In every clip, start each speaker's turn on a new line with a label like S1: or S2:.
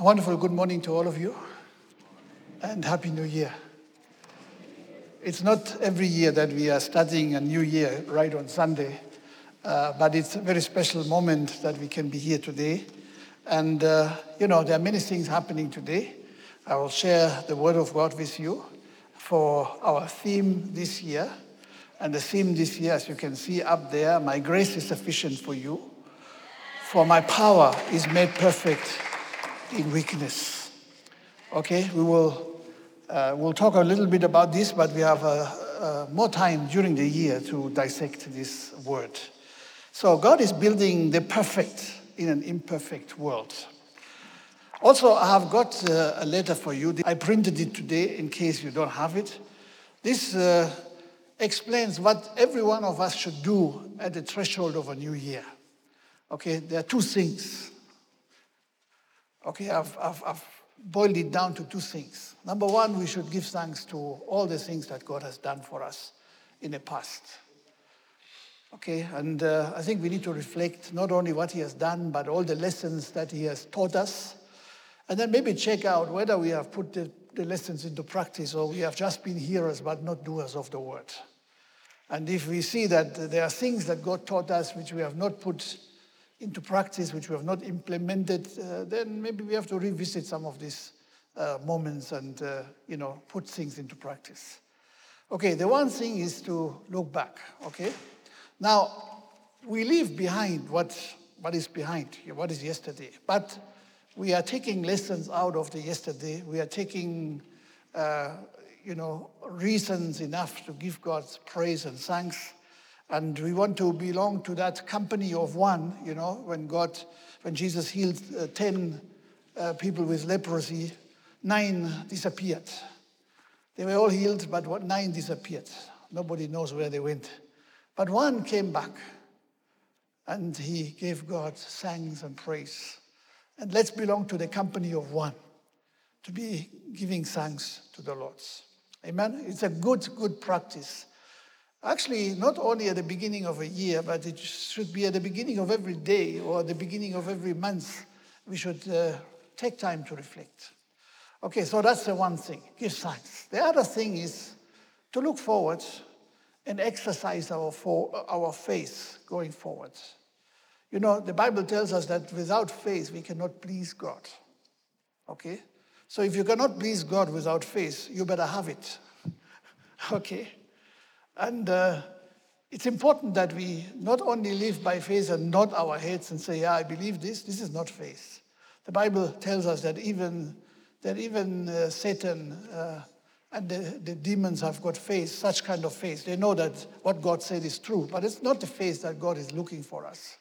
S1: A wonderful good morning to all of you and Happy New Year. It's not every year that we are studying a new year right on Sunday, uh, but it's a very special moment that we can be here today. And, uh, you know, there are many things happening today. I will share the Word of God with you for our theme this year. And the theme this year, as you can see up there, my grace is sufficient for you, for my power is made perfect in weakness. Okay, we will uh, we'll talk a little bit about this, but we have uh, uh, more time during the year to dissect this word. So God is building the perfect in an imperfect world. Also, I have got uh, a letter for you. I printed it today in case you don't have it. This uh, explains what every one of us should do at the threshold of a new year. Okay, there are two things. Okay, I've, I've, I've boiled it down to two things. Number one, we should give thanks to all the things that God has done for us in the past. Okay, and uh, I think we need to reflect not only what He has done, but all the lessons that He has taught us. And then maybe check out whether we have put the, the lessons into practice or we have just been hearers but not doers of the word. And if we see that there are things that God taught us which we have not put into practice, which we have not implemented, uh, then maybe we have to revisit some of these uh, moments and, uh, you know, put things into practice. Okay, the one thing is to look back, okay? Now, we leave behind what, what is behind, what is yesterday. But we are taking lessons out of the yesterday. We are taking, uh, you know, reasons enough to give God praise and thanks and we want to belong to that company of one, you know, when God, when Jesus healed uh, 10 uh, people with leprosy, nine disappeared. They were all healed, but what, nine disappeared. Nobody knows where they went. But one came back and he gave God thanks and praise. And let's belong to the company of one, to be giving thanks to the Lord. Amen? It's a good, good practice Actually, not only at the beginning of a year, but it should be at the beginning of every day or the beginning of every month. We should uh, take time to reflect. Okay, so that's the one thing give thanks. The other thing is to look forward and exercise our, for, our faith going forward. You know, the Bible tells us that without faith, we cannot please God. Okay? So if you cannot please God without faith, you better have it. okay? And uh, it's important that we not only live by faith and nod our heads and say, Yeah, I believe this. This is not faith. The Bible tells us that even, that even uh, Satan uh, and the, the demons have got faith, such kind of faith. They know that what God said is true, but it's not the faith that God is looking for us.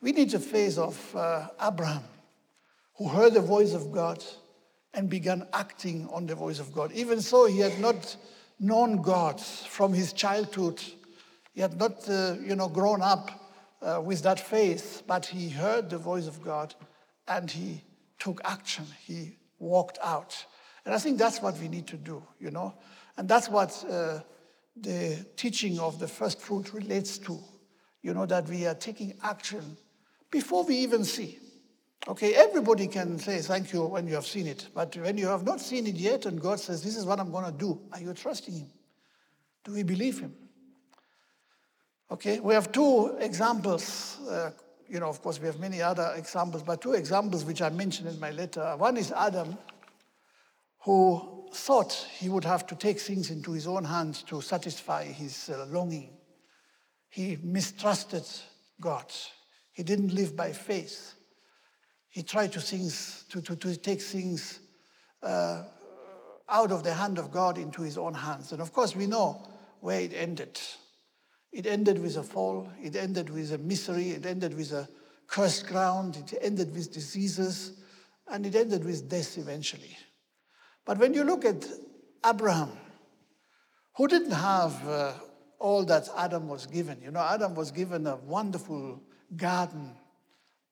S1: We need the faith of uh, Abraham, who heard the voice of God and began acting on the voice of God. Even so, he had not known God from his childhood. He had not, uh, you know, grown up uh, with that faith, but he heard the voice of God and he took action. He walked out. And I think that's what we need to do, you know. And that's what uh, the teaching of the first fruit relates to, you know, that we are taking action before we even see. Okay, everybody can say thank you when you have seen it, but when you have not seen it yet and God says, This is what I'm going to do, are you trusting Him? Do we believe Him? Okay, we have two examples. Uh, you know, of course, we have many other examples, but two examples which I mentioned in my letter. One is Adam, who thought he would have to take things into his own hands to satisfy his uh, longing. He mistrusted God, he didn't live by faith. He tried to, things, to, to, to take things uh, out of the hand of God into his own hands. And of course, we know where it ended. It ended with a fall, it ended with a misery, it ended with a cursed ground, it ended with diseases, and it ended with death eventually. But when you look at Abraham, who didn't have uh, all that Adam was given, you know, Adam was given a wonderful garden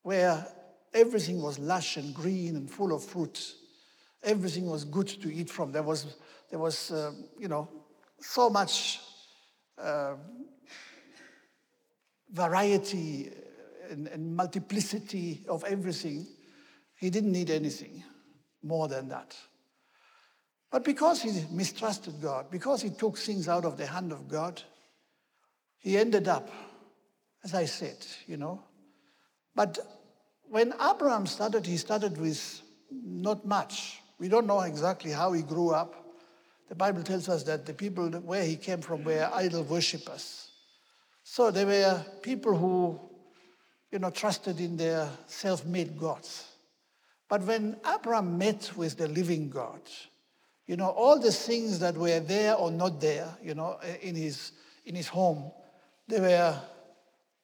S1: where Everything was lush and green and full of fruit. Everything was good to eat from. There was, there was uh, you know, so much uh, variety and, and multiplicity of everything. He didn't need anything more than that. But because he mistrusted God, because he took things out of the hand of God, he ended up, as I said, you know. But when Abraham started, he started with not much. We don't know exactly how he grew up. The Bible tells us that the people where he came from were idol worshippers. So they were people who, you know, trusted in their self made gods. But when Abraham met with the living God, you know, all the things that were there or not there, you know, in his, in his home, they were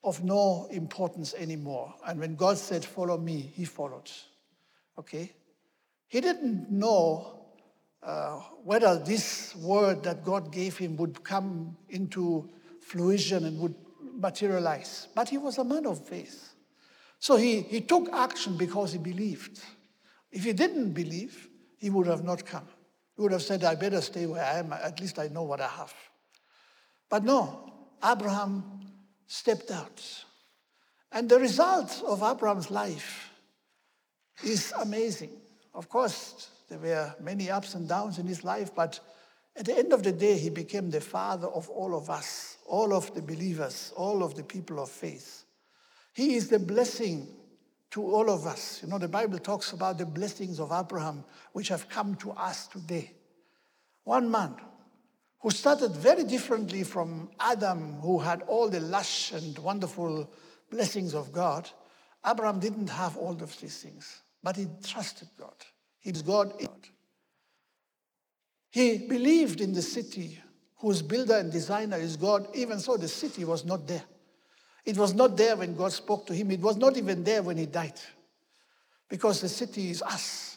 S1: of no importance anymore. And when God said, Follow me, he followed. Okay? He didn't know uh, whether this word that God gave him would come into fruition and would materialize. But he was a man of faith. So he, he took action because he believed. If he didn't believe, he would have not come. He would have said, I better stay where I am. At least I know what I have. But no, Abraham stepped out. And the result of Abraham's life is amazing. Of course, there were many ups and downs in his life, but at the end of the day, he became the father of all of us, all of the believers, all of the people of faith. He is the blessing to all of us. You know, the Bible talks about the blessings of Abraham, which have come to us today. One man who started very differently from Adam, who had all the lush and wonderful blessings of God. Abraham didn't have all of these things, but he trusted God. He was God. He believed in the city whose builder and designer is God, even so the city was not there. It was not there when God spoke to him. It was not even there when he died. Because the city is us.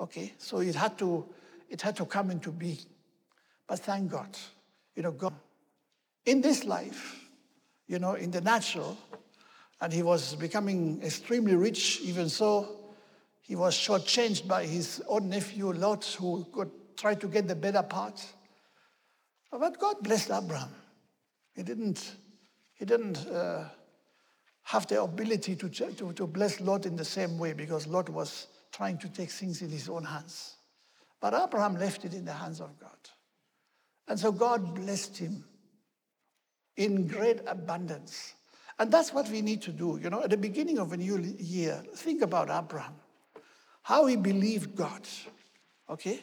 S1: Okay? So it had to, it had to come into being. But thank God, you know, God, in this life, you know, in the natural, and he was becoming extremely rich, even so, he was shortchanged by his own nephew Lot, who could try to get the better part. But God blessed Abraham. He didn't he didn't uh, have the ability to, to, to bless Lot in the same way because Lot was trying to take things in his own hands. But Abraham left it in the hands of God. And so God blessed him in great abundance. And that's what we need to do. You know, at the beginning of a new year, think about Abraham, how he believed God. Okay?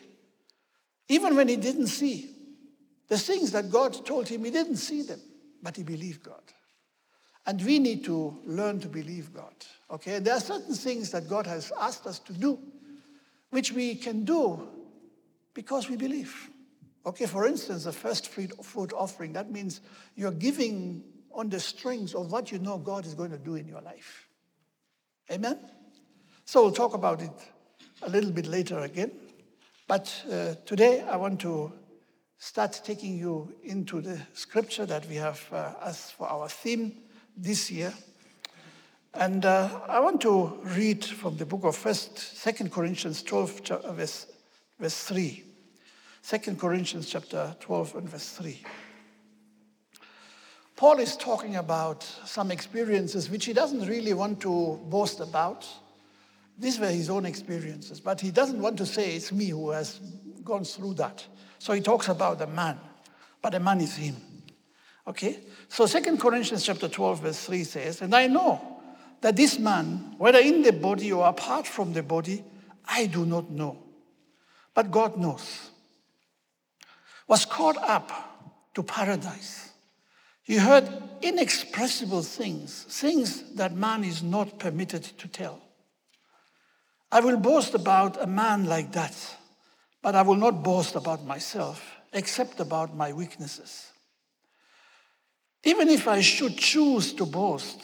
S1: Even when he didn't see the things that God told him, he didn't see them but he believed God. And we need to learn to believe God. Okay? There are certain things that God has asked us to do, which we can do because we believe. Okay, for instance, the first fruit offering, that means you're giving on the strings of what you know God is going to do in your life. Amen? So we'll talk about it a little bit later again. But uh, today I want to start taking you into the scripture that we have uh, as for our theme this year. And uh, I want to read from the book of First, Second Corinthians 12, verse, verse 3. 2 Corinthians chapter 12 and verse 3. Paul is talking about some experiences which he doesn't really want to boast about. These were his own experiences, but he doesn't want to say it's me who has gone through that. So he talks about the man, but the man is him. Okay? So Second Corinthians chapter 12, verse 3 says, And I know that this man, whether in the body or apart from the body, I do not know. But God knows. Was caught up to paradise. He heard inexpressible things, things that man is not permitted to tell. I will boast about a man like that but I will not boast about myself, except about my weaknesses. Even if I should choose to boast,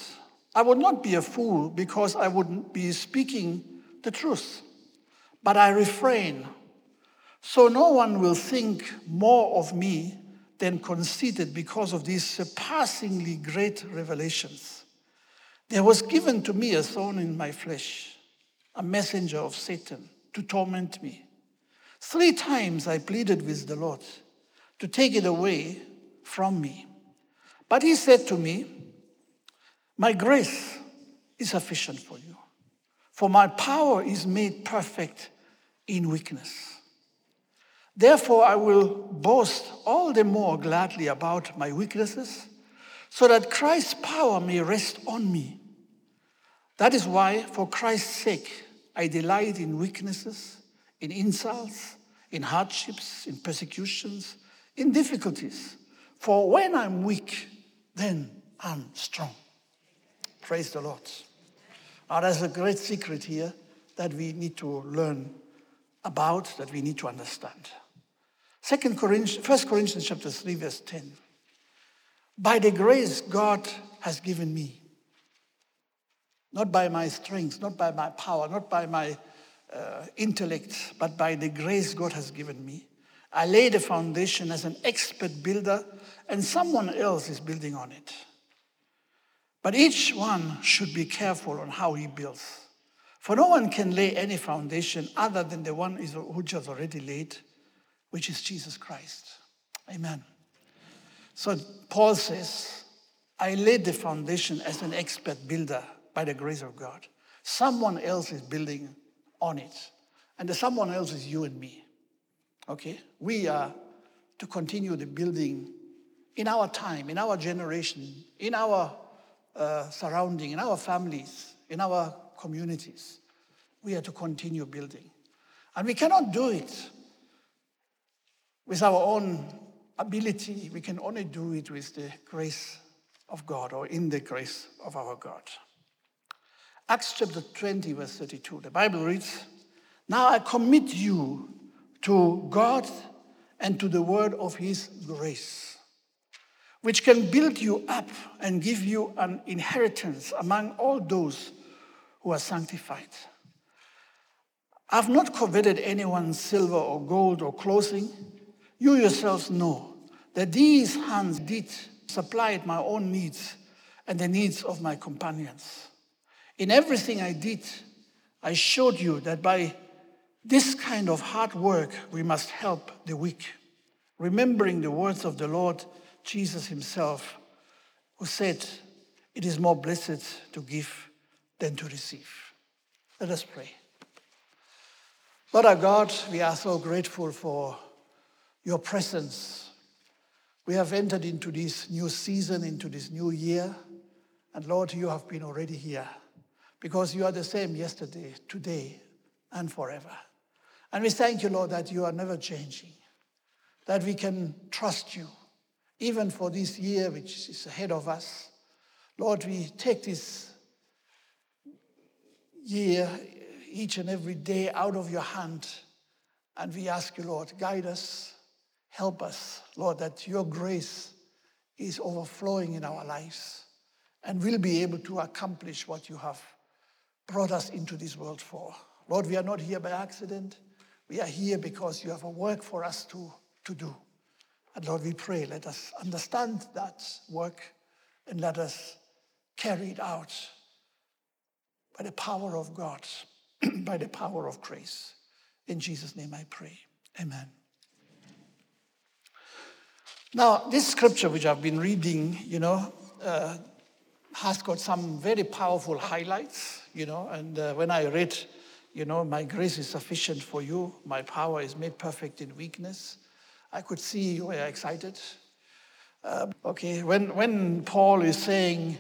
S1: I would not be a fool because I wouldn't be speaking the truth. But I refrain, so no one will think more of me than conceited because of these surpassingly great revelations. There was given to me a thorn in my flesh, a messenger of Satan to torment me. Three times I pleaded with the Lord to take it away from me. But he said to me, My grace is sufficient for you, For my power is made perfect in weakness. Therefore, I will boast all the more gladly about my weaknesses, so that Christ's power may rest on me. That is why, for Christ's sake, I delight in weaknesses, in insults, in hardships, in persecutions, in difficulties. For when I'm weak, then I'm strong. Praise the Lord. Now, there's a great secret here that we need to learn about, that we need to understand. Second Corinthians, 1 Corinthians chapter 3, verse 10. By the grace God has given me, not by my strength, not by my power, not by my uh, intellect, but by the grace God has given me. I lay the foundation as an expert builder, and someone else is building on it. But each one should be careful on how he builds. For no one can lay any foundation other than the one which has already laid, which is Jesus Christ. Amen. So Paul says, I laid the foundation as an expert builder by the grace of God. Someone else is building on it. And the someone else is you and me. Okay? We are to continue the building in our time, in our generation, in our uh, surrounding, in our families, in our communities. We are to continue building. And we cannot do it with our own ability. We can only do it with the grace of God or in the grace of our God. Acts chapter 20, verse 32, the Bible reads, Now I commit you to God and to the word of his grace which can build you up and give you an inheritance among all those who are sanctified. I've not coveted anyone's silver or gold or clothing. You yourselves know that these hands did supply my own needs and the needs of my companions. In everything I did, I showed you that by this kind of hard work, we must help the weak, remembering the words of the Lord Jesus himself, who said, It is more blessed to give than to receive. Let us pray. Lord our God, we are so grateful for your presence. We have entered into this new season, into this new year. And Lord, you have been already here because you are the same yesterday, today, and forever. And we thank you, Lord, that you are never changing, that we can trust you even for this year which is ahead of us. Lord, we take this year, each and every day, out of your hand. And we ask you, Lord, guide us, help us, Lord, that your grace is overflowing in our lives and we'll be able to accomplish what you have brought us into this world for. Lord, we are not here by accident. We are here because you have a work for us to, to do. And Lord, we pray, let us understand that work and let us carry it out by the power of God, by the power of grace. In Jesus' name I pray. Amen. Now, this scripture which I've been reading, you know, uh, has got some very powerful highlights, you know, and uh, when I read, you know, my grace is sufficient for you, my power is made perfect in weakness. I could see you were excited. Uh, okay, when, when Paul is saying,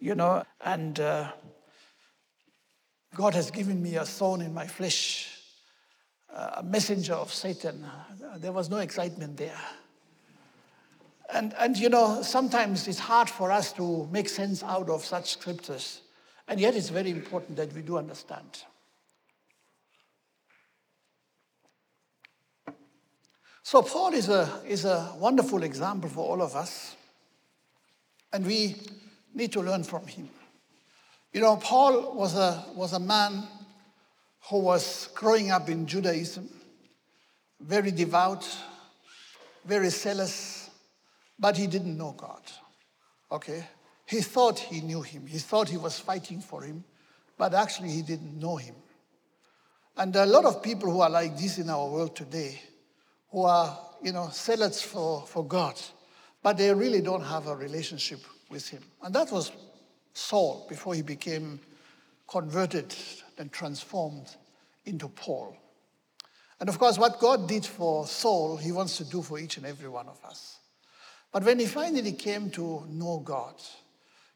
S1: you know, and uh, God has given me a thorn in my flesh, uh, a messenger of Satan, there was no excitement there. And, and you know, sometimes it's hard for us to make sense out of such scriptures. And yet it's very important that we do understand. So, Paul is a, is a wonderful example for all of us, and we need to learn from him. You know, Paul was a, was a man who was growing up in Judaism, very devout, very zealous, but he didn't know God. Okay? He thought he knew him, he thought he was fighting for him, but actually he didn't know him. And there are a lot of people who are like this in our world today who are, you know, zealots for, for God, but they really don't have a relationship with Him. And that was Saul before he became converted then transformed into Paul. And of course, what God did for Saul, he wants to do for each and every one of us. But when he finally came to know God,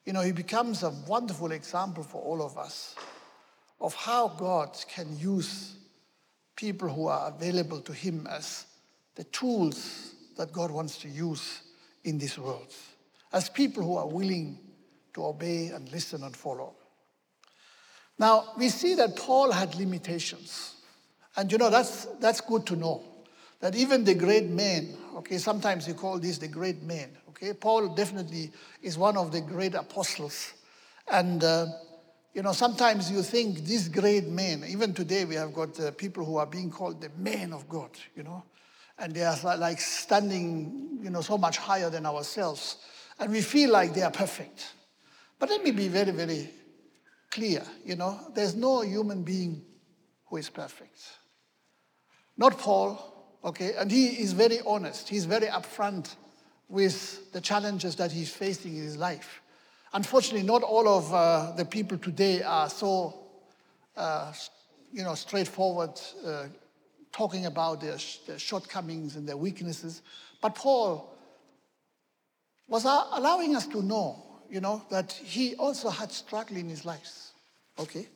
S1: you know, he becomes a wonderful example for all of us of how God can use people who are available to him as the tools that God wants to use in this world, as people who are willing to obey and listen and follow. Now, we see that Paul had limitations. And you know, that's, that's good to know. That even the great men, okay, sometimes you call these the great men, okay? Paul definitely is one of the great apostles. And, uh, you know, sometimes you think these great men, even today we have got uh, people who are being called the men of God, you know, and they are like standing, you know, so much higher than ourselves. And we feel like they are perfect. But let me be very, very clear, you know, there's no human being who is perfect. Not Paul, okay? And he is very honest. He's very upfront with the challenges that he's facing in his life. Unfortunately, not all of uh, the people today are so, uh, you know, straightforward, uh, talking about their, sh- their shortcomings and their weaknesses. But Paul was allowing us to know you know, that he also had struggle in his life. Okay?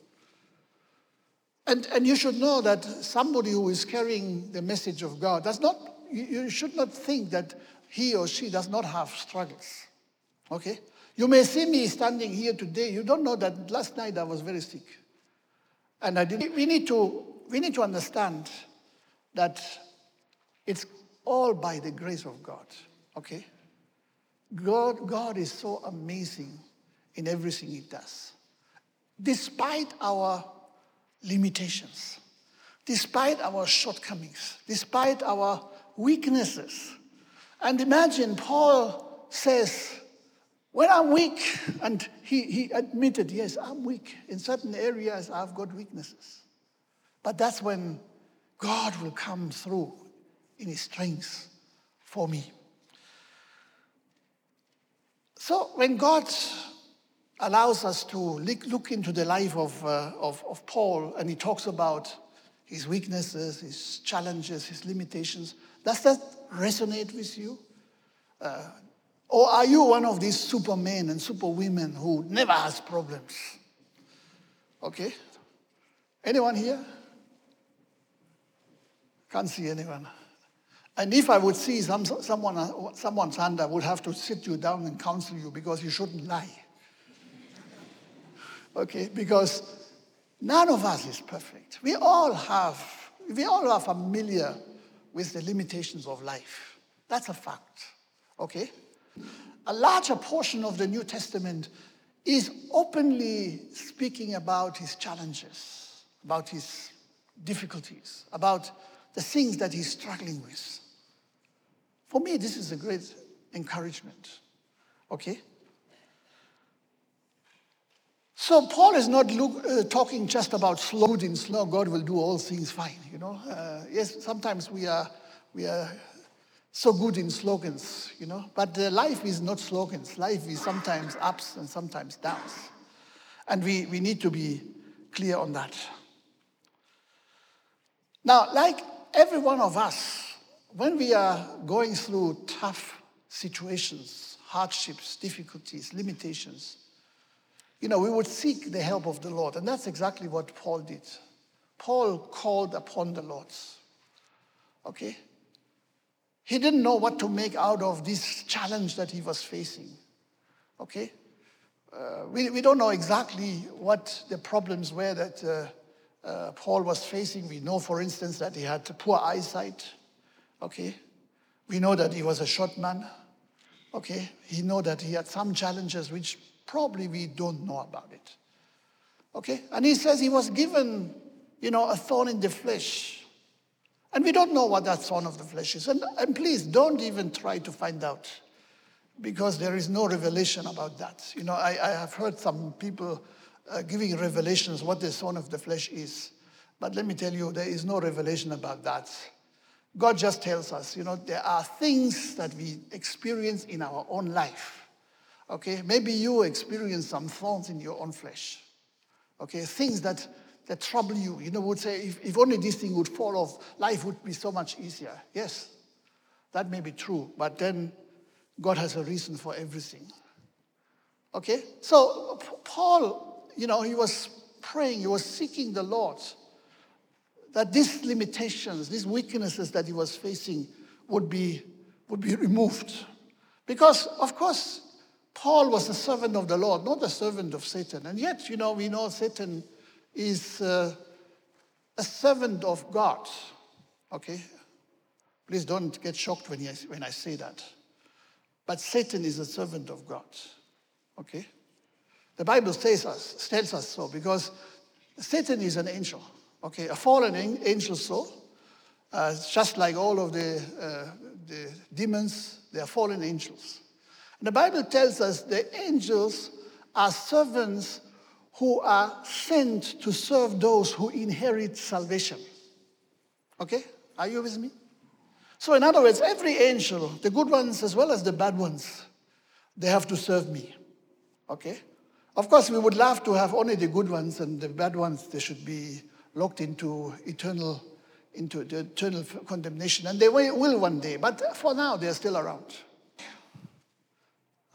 S1: And, and you should know that somebody who is carrying the message of God does not, you, should not think that he or she does not have struggles. Okay? You may see me standing here today. You don't know that last night I was very sick. And I didn't, we, need to, we need to understand that it's all by the grace of God. Okay? God, God is so amazing in everything He does. Despite our limitations, despite our shortcomings, despite our weaknesses. And imagine Paul says, when I'm weak, and he, he admitted, yes, I'm weak. In certain areas, I've got weaknesses. But that's when God will come through in his strength for me. So when God allows us to look into the life of, uh, of, of, Paul and he talks about his weaknesses, his challenges, his limitations, does that resonate with you? Uh, or are you one of these supermen and superwomen who never has problems? Okay? Anyone here? Can't see anyone. And if I would see some, someone, someone's hand, I would have to sit you down and counsel you because you shouldn't lie. Okay, because none of us is perfect. We all have, we all are familiar with the limitations of life. That's a fact. Okay? A larger portion of the New Testament is openly speaking about his challenges, about his difficulties, about the things that he's struggling with. For me, this is a great encouragement. Okay? So Paul is not look, uh, talking just about slow in slow. God will do all things fine. You know, uh, yes, sometimes we are we are so good in slogans. You know, but uh, life is not slogans. Life is sometimes ups and sometimes downs, and we we need to be clear on that. Now, like every one of us, when we are going through tough situations, hardships, difficulties, limitations, you know, we would seek the help of the Lord. And that's exactly what Paul did. Paul called upon the Lord. Okay? He didn't know what to make out of this challenge that he was facing. Okay? Uh, we, we don't know exactly what the problems were that uh, uh, Paul was facing. We know, for instance, that he had poor eyesight. Okay? We know that he was a short man. Okay? He know that he had some challenges which probably we don't know about it. Okay? And he says he was given, you know, a thorn in the flesh. And we don't know what that thorn of the flesh is. And, and please don't even try to find out because there is no revelation about that. You know, I, I have heard some people uh, giving revelations what the thorn of the flesh is. But let me tell you, there is no revelation about that. God just tells us, you know, there are things that we experience in our own life. Okay, maybe you experience some thorns in your own flesh. Okay, things that that trouble you. You know, would say, if, if only this thing would fall off, life would be so much easier. Yes, that may be true, but then God has a reason for everything. Okay? So, Paul, you know, he was praying, he was seeking the Lord that these limitations, these weaknesses that he was facing would be, would be removed. Because, of course, Paul was a servant of the Lord, not a servant of Satan. And yet, you know, we know Satan is uh, a servant of God. Okay? Please don't get shocked when I, when I say that. But Satan is a servant of God. Okay? The Bible says us, tells us so because Satan is an angel. Okay, a fallen angel so. uh, just like all of the, uh, the demons, they are fallen angels. The Bible tells us the angels are servants who are sent to serve those who inherit salvation. Okay? Are you with me? So, in other words, every angel, the good ones as well as the bad ones, they have to serve me. Okay? Of course, we would love to have only the good ones and the bad ones, they should be locked into eternal, into the eternal condemnation. And they will one day, but for now, they're still around.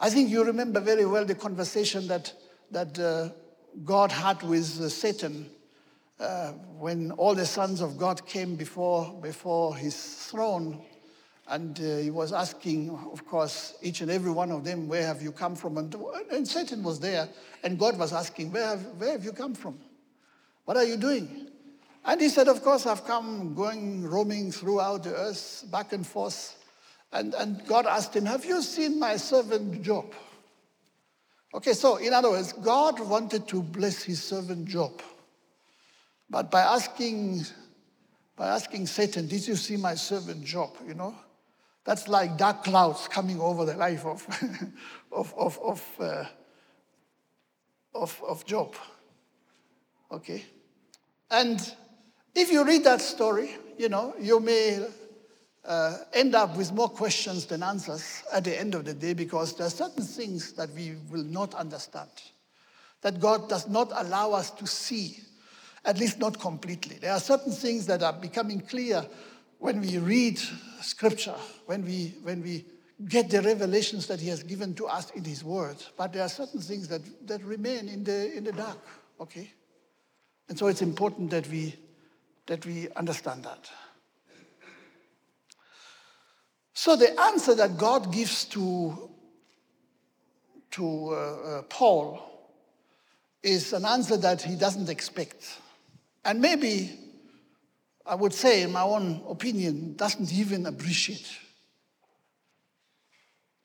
S1: I think you remember very well the conversation that, that uh, God had with uh, Satan uh, when all the sons of God came before, before his throne. And uh, he was asking, of course, each and every one of them, Where have you come from? And, and Satan was there, and God was asking, where have, where have you come from? What are you doing? And he said, Of course, I've come going, roaming throughout the earth, back and forth. And, and God asked him, Have you seen my servant Job? Okay, so in other words, God wanted to bless his servant Job. But by asking, by asking Satan, Did you see my servant Job? You know, that's like dark clouds coming over the life of, of, of, of, uh, of, of Job. Okay? And if you read that story, you know, you may uh, end up with more questions than answers at the end of the day because there are certain things that we will not understand, that God does not allow us to see, at least not completely. There are certain things that are becoming clear when we read scripture, when we, when we get the revelations that He has given to us in His Word. But there are certain things that, that remain in the, in the dark, okay? And so it's important that we that we understand that. So the answer that God gives to, to uh, uh, Paul is an answer that he doesn't expect. And maybe, I would say, in my own opinion, doesn't even appreciate.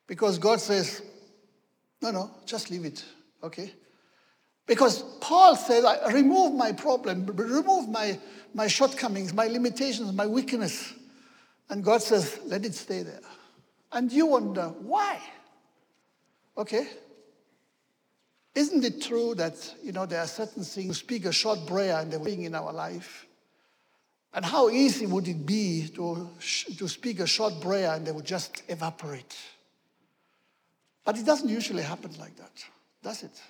S1: Because God says, no, no, just leave it, okay? Because Paul says, remove my problem, remove my, my shortcomings, my limitations, my weakness. And God says, let it stay there. And you wonder, why? Okay? Isn't it true that, you know, there are certain things, speak a short prayer and they're waiting in our life? And how easy would it be to, to speak a short prayer and they would just evaporate? But it doesn't usually happen like that, does it?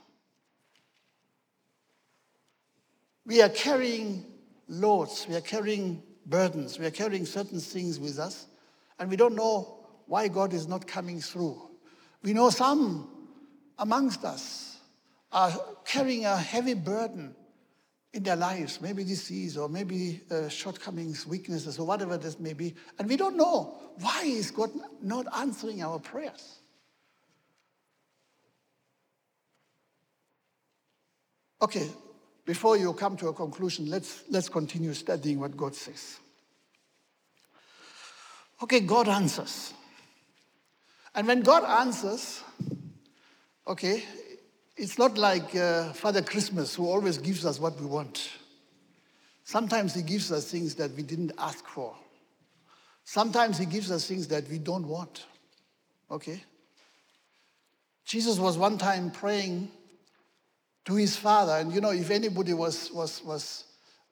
S1: We are carrying loads, we are carrying burdens, we are carrying certain things with us, and we don't know why God is not coming through. We know some amongst us are carrying a heavy burden in their lives, maybe disease or maybe uh, shortcomings, weaknesses, or whatever this may be, and we don't know why is God not answering our prayers. Okay, before you come to a conclusion, let's, let's continue studying what God says. Okay, God answers. And when God answers, okay, it's not like uh, Father Christmas who always gives us what we want. Sometimes he gives us things that we didn't ask for. Sometimes he gives us things that we don't want. Okay? Jesus was one time praying to his father. And you know, if anybody was, was, was,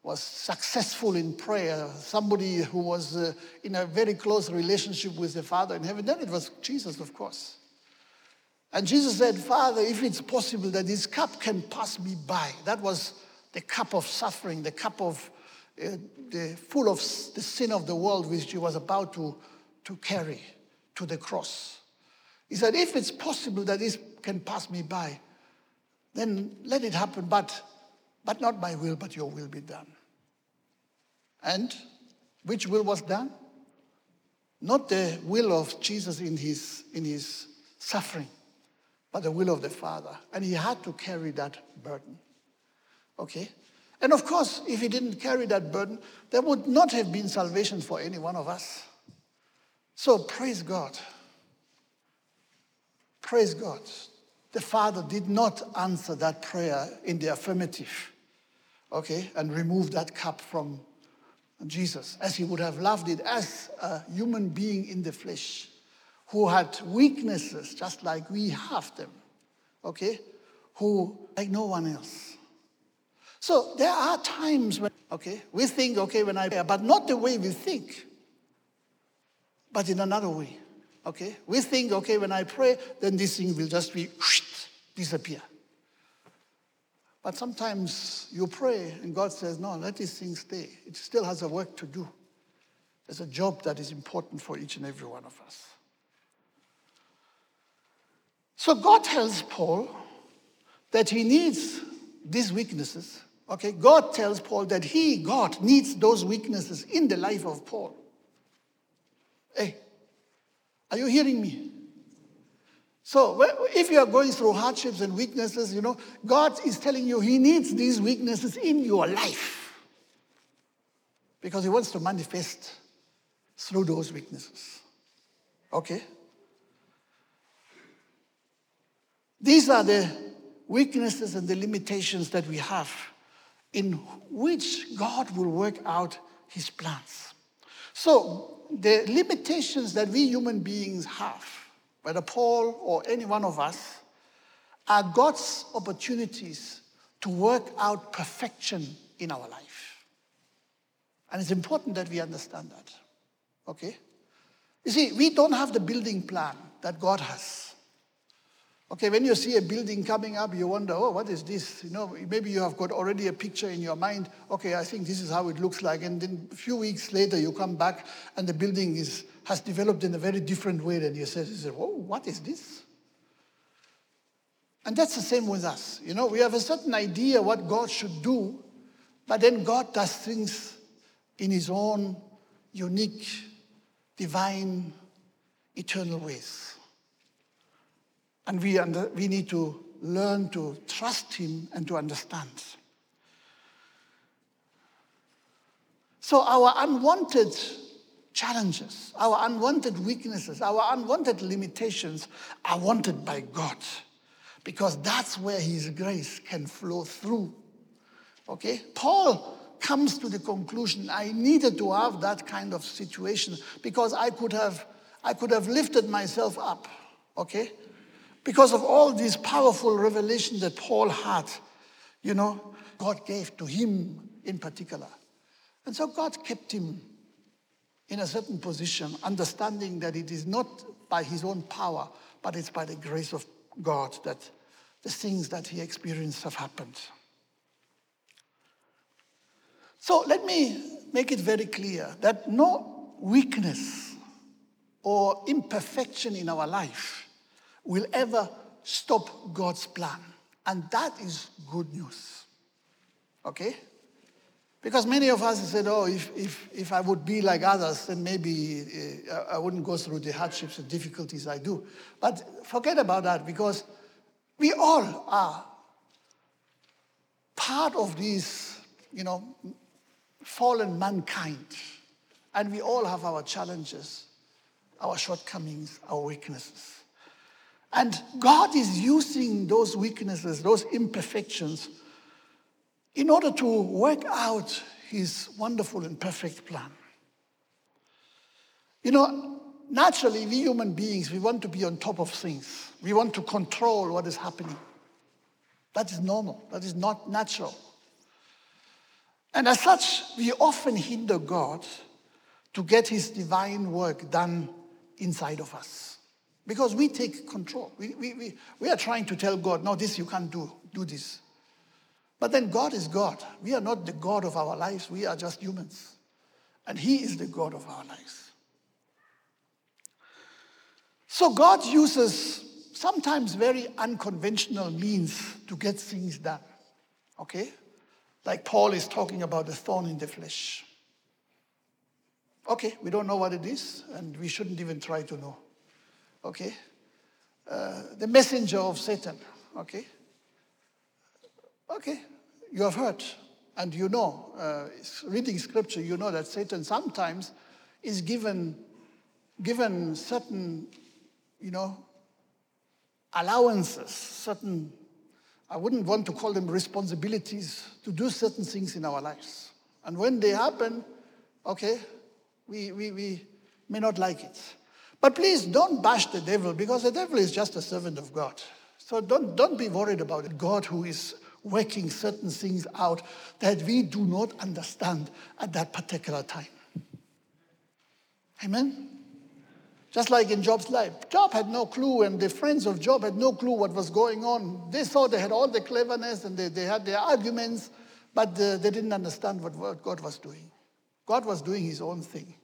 S1: was successful in prayer, somebody who was uh, in a very close relationship with the Father in heaven, then it was Jesus, of course. And Jesus said, Father, if it's possible that this cup can pass me by. That was the cup of suffering, the cup of uh, the full of the sin of the world which he was about to, to carry to the cross. He said, if it's possible that this can pass me by, then let it happen, but, but not my will, but your will be done. And which will was done? Not the will of Jesus in his, in his suffering, but the will of the Father. And he had to carry that burden. Okay? And of course, if he didn't carry that burden, there would not have been salvation for any one of us. So praise God. Praise God. The Father did not answer that prayer in the affirmative, okay, and remove that cup from Jesus as he would have loved it as a human being in the flesh who had weaknesses just like we have them, okay, who like no one else. So there are times when, okay, we think, okay, when I pray, but not the way we think, but in another way, okay? We think, okay, when I pray, then this thing will just be disappear. But sometimes you pray and God says, no, let this thing stay. It still has a work to do. There's a job that is important for each and every one of us. So God tells Paul that he needs these weaknesses Okay, God tells Paul that he, God, needs those weaknesses in the life of Paul. Hey, are you hearing me? So, if you are going through hardships and weaknesses, you know, God is telling you He needs these weaknesses in your life because He wants to manifest through those weaknesses. Okay? These are the weaknesses and the limitations that we have in which God will work out his plans. So, the limitations that we human beings have, whether Paul or any one of us, are God's opportunities to work out perfection in our life. And it's important that we understand that. Okay? You see, we don't have the building plan that God has. Okay, when you see a building coming up, you wonder, oh, what is this? You know, maybe you have got already a picture in your mind. Okay, I think this is how it looks like. And then a few weeks later, you come back and the building is, has developed in a very different way than you said. You say, oh, what is this? And that's the same with us. You know, we have a certain idea what God should do, but then God does things in his own unique, divine, eternal ways. And we, under, we need to learn to trust Him and to understand. So, our unwanted challenges, our unwanted weaknesses, our unwanted limitations are wanted by God because that's where His grace can flow through. Okay? Paul comes to the conclusion I needed to have that kind of situation because I could have, I could have lifted myself up. Okay? Because of all these powerful revelations that Paul had, you know, God gave to him in particular. And so God kept him in a certain position, understanding that it is not by his own power, but it's by the grace of God that the things that he experienced have happened. So let me make it very clear that no weakness or imperfection in our life will ever stop God's plan. And that is good news. Okay? Because many of us said, oh, if, if, if I would be like others, then maybe uh, I wouldn't go through the hardships and difficulties I do. But forget about that because we all are part of this, you know, fallen mankind. And we all have our challenges, our shortcomings, our weaknesses. And God is using those weaknesses, those imperfections, in order to work out his wonderful and perfect plan. You know, naturally, we human beings, we want to be on top of things. We want to control what is happening. That is normal, that is not natural. And as such, we often hinder God to get his divine work done inside of us. Because we take control. We, we, we, we are trying to tell God, no, this you can't do. Do this. But then God is God. We are not the God of our lives, we are just humans. And He is the God of our lives. So God uses sometimes very unconventional means to get things done. Okay? Like Paul is talking about the thorn in the flesh. Okay, we don't know what it is, and we shouldn't even try to know. Okay? Uh, the messenger of Satan. Okay? Okay, you have heard, and you know, uh, reading scripture, you know that Satan sometimes is given, given certain, you know, allowances, certain, I wouldn't want to call them responsibilities to do certain things in our lives. And when they happen, okay, we, we, we may not like it. But please don't bash the devil because the devil is just a servant of God. So don't, don't be worried about it. God who is working certain things out that we do not understand at that particular time. Amen? Just like in Job's life. Job had no clue, and the friends of Job had no clue what was going on. They thought they had all the cleverness and they, they had their arguments, but uh, they didn't understand what, what God was doing. God was doing his own thing.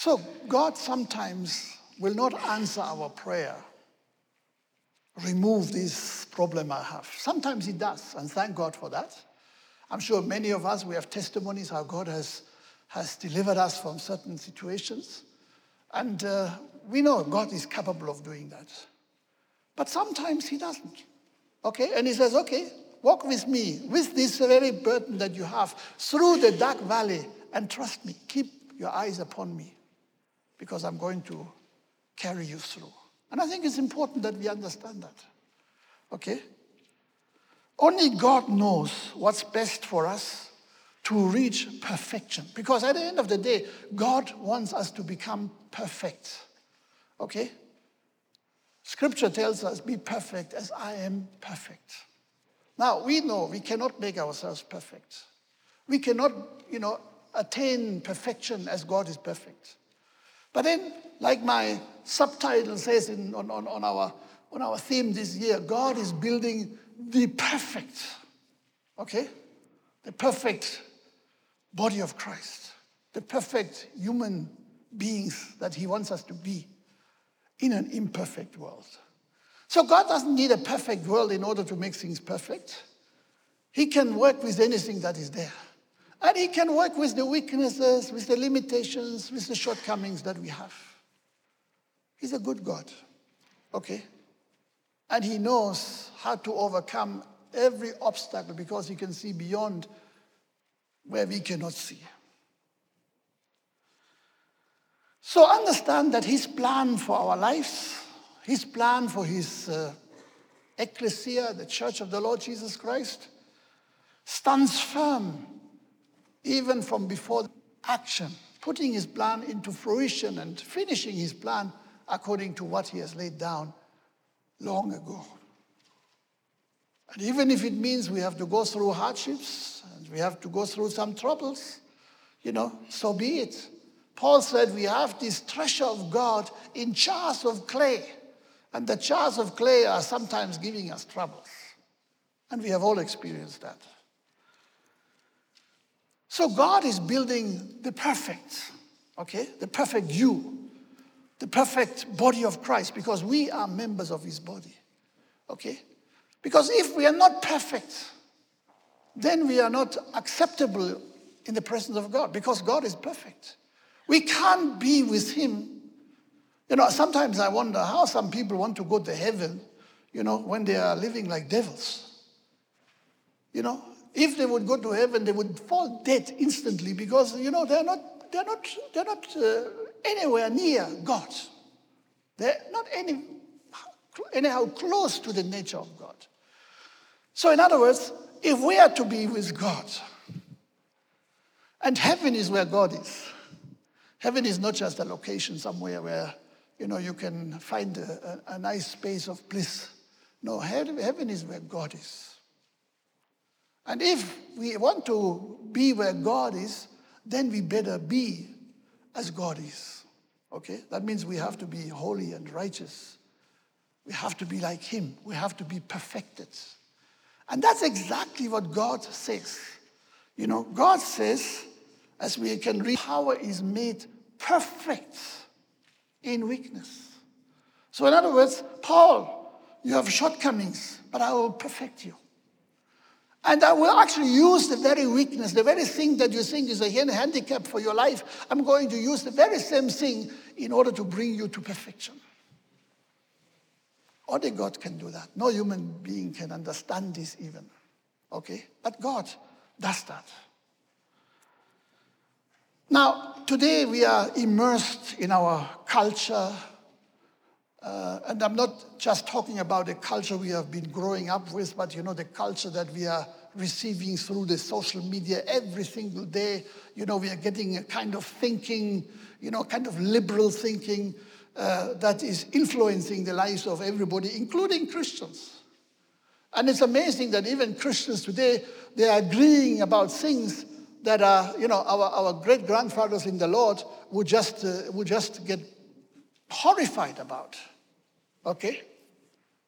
S1: So, God sometimes will not answer our prayer remove this problem I have. Sometimes He does, and thank God for that. I'm sure many of us, we have testimonies how God has, has delivered us from certain situations. And uh, we know God is capable of doing that. But sometimes He doesn't. Okay? And He says, okay, walk with me, with this very burden that you have, through the dark valley, and trust me. Keep your eyes upon me, because I'm going to carry you through. And I think it's important that we understand that. Okay? Only God knows what's best for us to reach perfection. Because at the end of the day, God wants us to become perfect. Okay? Scripture tells us, be perfect as I am perfect. Now, we know we cannot make ourselves perfect. We cannot, you know, attain perfection as God is perfect. But then, like my subtitle says in, on, on, on, our, on our theme this year, God is building the perfect, okay? The perfect body of Christ, the perfect human beings that He wants us to be in an imperfect world. So God doesn't need a perfect world in order to make things perfect. He can work with anything that is there. And He can work with the weaknesses, with the limitations, with the shortcomings that we have. He's a good God, okay? And He knows how to overcome every obstacle because He can see beyond where we cannot see. So understand that His plan for our lives, His plan for His uh, ecclesia, the church of the Lord Jesus Christ, stands firm even from before action, putting his plan into fruition and finishing his plan according to what he has laid down long ago. And even if it means we have to go through hardships and we have to go through some troubles, you know, so be it. Paul said we have this treasure of God in jars of clay. And the jars of clay are sometimes giving us troubles. And we have all experienced that. So God is building the perfect, okay? The perfect you, the perfect body of Christ, because we are members of his body, okay? Because if we are not perfect, then we are not acceptable in the presence of God, because God is perfect. We can't be with him. You know, sometimes I wonder how some people want to go to heaven, you know, when they are living like devils. You know, if they would go to heaven, they would fall dead instantly because, you know, they're not, they're not, they're not uh, anywhere near God. They're not any, anyhow close to the nature of God. So, in other words, if we are to be with God, and heaven is where God is, heaven is not just a location somewhere where, you know, you can find a, a, a nice space of bliss. No, heaven is where God is. And if we want to be where God is, then we better be as God is. Okay? That means we have to be holy and righteous. We have to be like Him. We have to be perfected. And that's exactly what God says. You know, God says, as we can read, power is made perfect in weakness. So, in other words, Paul, you have shortcomings, but I will perfect you. And I will actually use the very weakness, the very thing that you think is a handicap for your life. I'm going to use the very same thing in order to bring you to perfection. Only God can do that. No human being can understand this even. Okay? But God does that. Now, today we are immersed in our culture. Uh, and I'm not just talking about the culture we have been growing up with, but you know, the culture that we are receiving through the social media every single day. You know, we are getting a kind of thinking, you know, kind of liberal thinking uh, that is influencing the lives of everybody, including Christians. And it's amazing that even Christians today, they are agreeing about things that are, you know, our, our great grandfathers in the Lord would just, uh, would just get horrified about. Okay?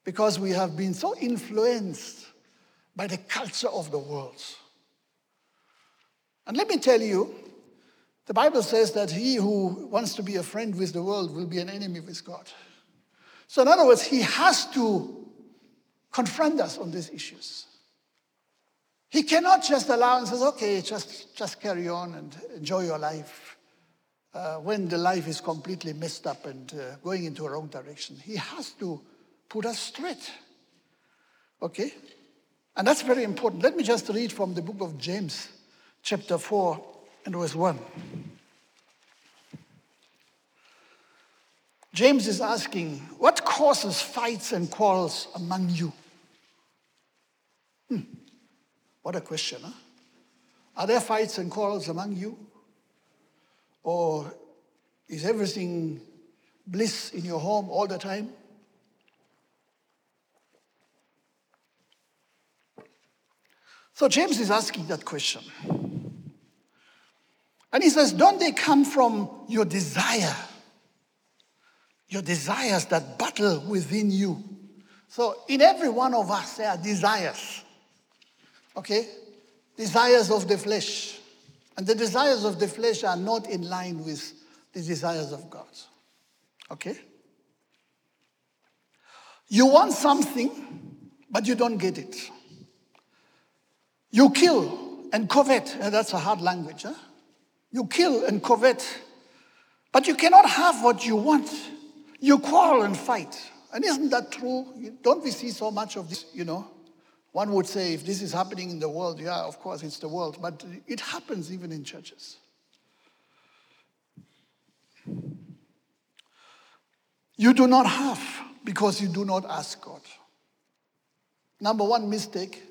S1: Because we have been so influenced by the culture of the world. And let me tell you, the Bible says that he who wants to be a friend with the world will be an enemy with God. So, in other words, he has to confront us on these issues. He cannot just allow and says, okay, just, just carry on and enjoy your life uh, when the life is completely messed up and uh, going into a wrong direction. He has to put us straight. Okay? And that's very important. Let me just read from the book of James, chapter 4 and verse 1. James is asking, What causes fights and quarrels among you? Hmm. What a question, huh? Are there fights and quarrels among you? Or is everything bliss in your home all the time? So James is asking that question. And he says, Don't they come from your desire? Your desires that battle within you. So, in every one of us, there are desires. Okay? Desires of the flesh. And the desires of the flesh are not in line with the desires of God. Okay? You want something, but you don't get it. You kill and covet. Eh, that's a hard language, huh? You kill and covet, but you cannot have what you want. You quarrel and fight. And isn't that true? Don't we see so much of this, you know? One would say, if this is happening in the world, yeah, of course it's the world, but it happens even in churches. You do not have because you do not ask God. Number one mistake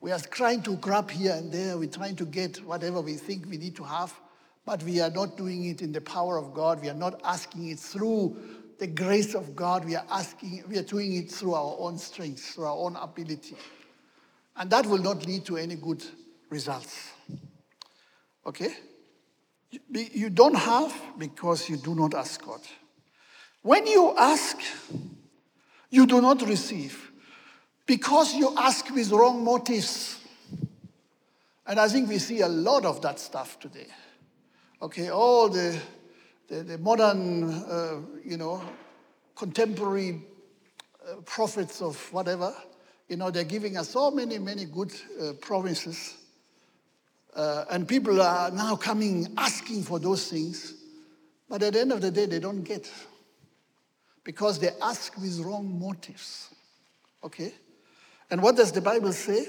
S1: we are trying to grab here and there, we're trying to get whatever we think we need to have, but we are not doing it in the power of God. We are not asking it through the grace of God. We are asking, we are doing it through our own strength, through our own ability. And that will not lead to any good results. Okay? You don't have because you do not ask God. When you ask, you do not receive because you ask with wrong motives. And I think we see a lot of that stuff today. Okay, all the, the, the modern, uh, you know, contemporary uh, prophets of whatever, you know, they're giving us so many, many good uh. Uh, and people are now coming asking for those things. But at the end of the day, they don't get. Because they ask with wrong motives. Okay? And what does the Bible say?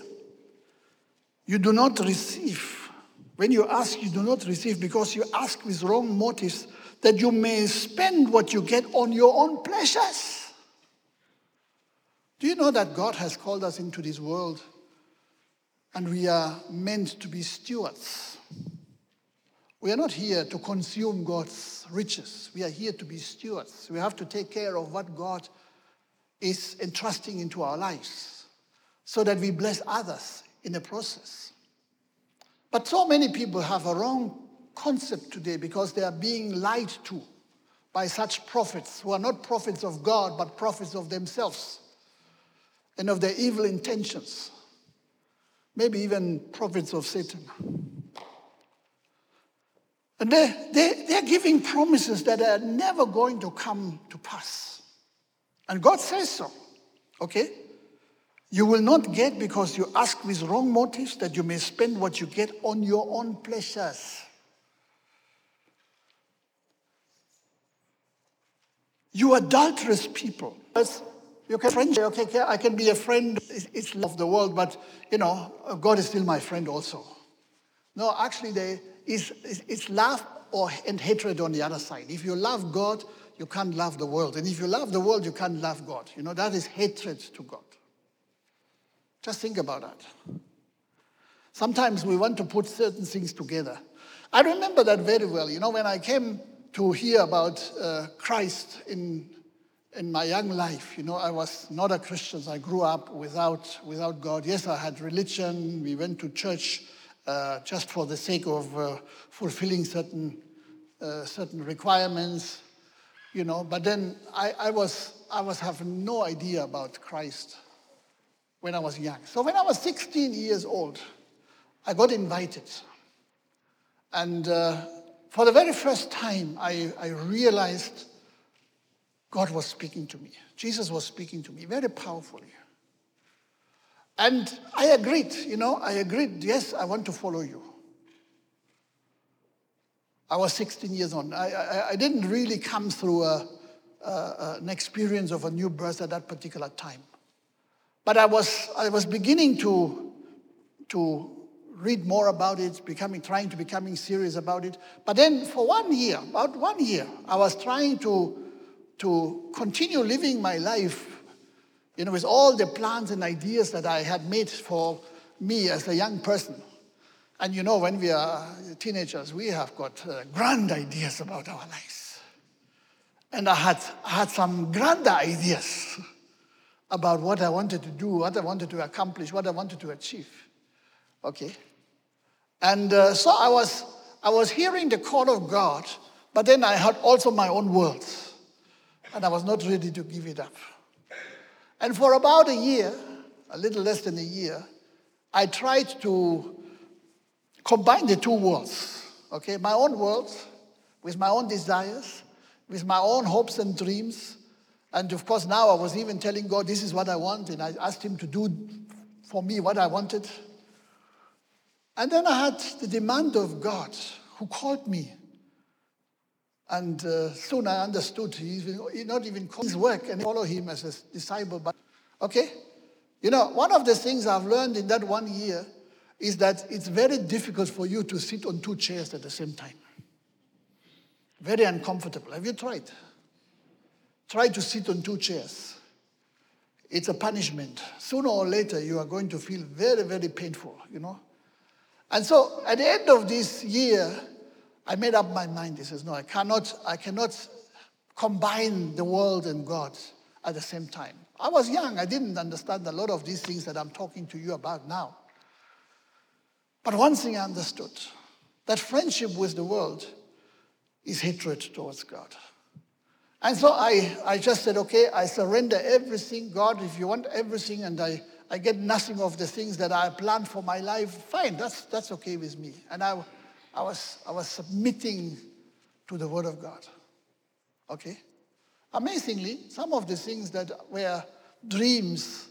S1: You do not receive. When you ask, you do not receive because you ask with wrong motives that you may spend what you get on your own pleasures. Do you know that God has called us into this world and we are meant to be stewards? We are not here to consume God's riches. We are here to be stewards. We have to take care of what God is entrusting into our lives so that we bless others in the process. But so many people have a wrong concept today because they are being lied to by such prophets who are not prophets of God, but prophets of themselves and of their evil intentions, maybe even prophets of Satan. And they, they, they're giving promises that are never going to come to pass. And God says so, okay? You will not get because you ask with wrong motives that you may spend what you get on your own pleasures. You adulterous people. You can friend, okay, I can be a friend, it's of the world, but you know, God is still my friend also. No, actually, there is it's love or and hatred on the other side. If you love God, you can't love the world. And if you love the world, you can't love God. You know, that is hatred to God. Just think about that. Sometimes we want to put certain things together. I remember that very well. You know, when I came to hear about uh, Christ in, in my young life, you know, I was not a Christian. I grew up without, without God. Yes, I had religion. We went to church uh, just for the sake of uh, fulfilling certain, uh, certain requirements, you know. But then I, I, was, I was having no idea about Christ when I was young. So when I was 16 years old, I got invited. And uh, for the very first time, I, I realized God was speaking to me. Jesus was speaking to me very powerfully. And I agreed, you know, I agreed, yes, I want to follow you. I was 16 years old. I, I, I didn't really come through a, a, an experience of a new birth at that particular time. But I was, I was beginning to, to read more about it, becoming, trying to becoming serious about it. But then for one year, about one year, I was trying to, to continue living my life, you know, with all the plans and ideas that I had made for me as a young person. And you know, when we are teenagers, we have got uh, grand ideas about our lives. And I had, I had some grand ideas about what I wanted to do, what I wanted to accomplish, what I wanted to achieve. Okay? And uh, so I was, I was hearing the call of God, but then I had also my own words. And I was not ready to give it up. And for about a year, a little less than a year, I tried to combine the two worlds. Okay? My own world with my own desires, with my own hopes and dreams, and of course, now I was even telling God, this is what I want. And I asked Him to do for me what I wanted. And then I had the demand of God who called me. And uh, soon I understood he, he not even his work and follow him as a disciple. But okay, you know, one of the things I've learned in that one year is that it's very difficult for you to sit on two chairs at the same time. Very uncomfortable. Have you tried? Try to sit on two chairs. It's a punishment. Sooner or later, you are going to feel very, very painful, you know. And so at the end of this year, I made up my mind. He says, No, I cannot, I cannot combine the world and God at the same time. I was young, I didn't understand a lot of these things that I'm talking to you about now. But one thing I understood that friendship with the world is hatred towards God. And so I, I just said, okay, I surrender everything. God, if you want everything and I, I get nothing of the things that I planned for my life, fine, that's, that's okay with me. And I, I, was, I was submitting to the Word of God. Okay? Amazingly, some of the things that were dreams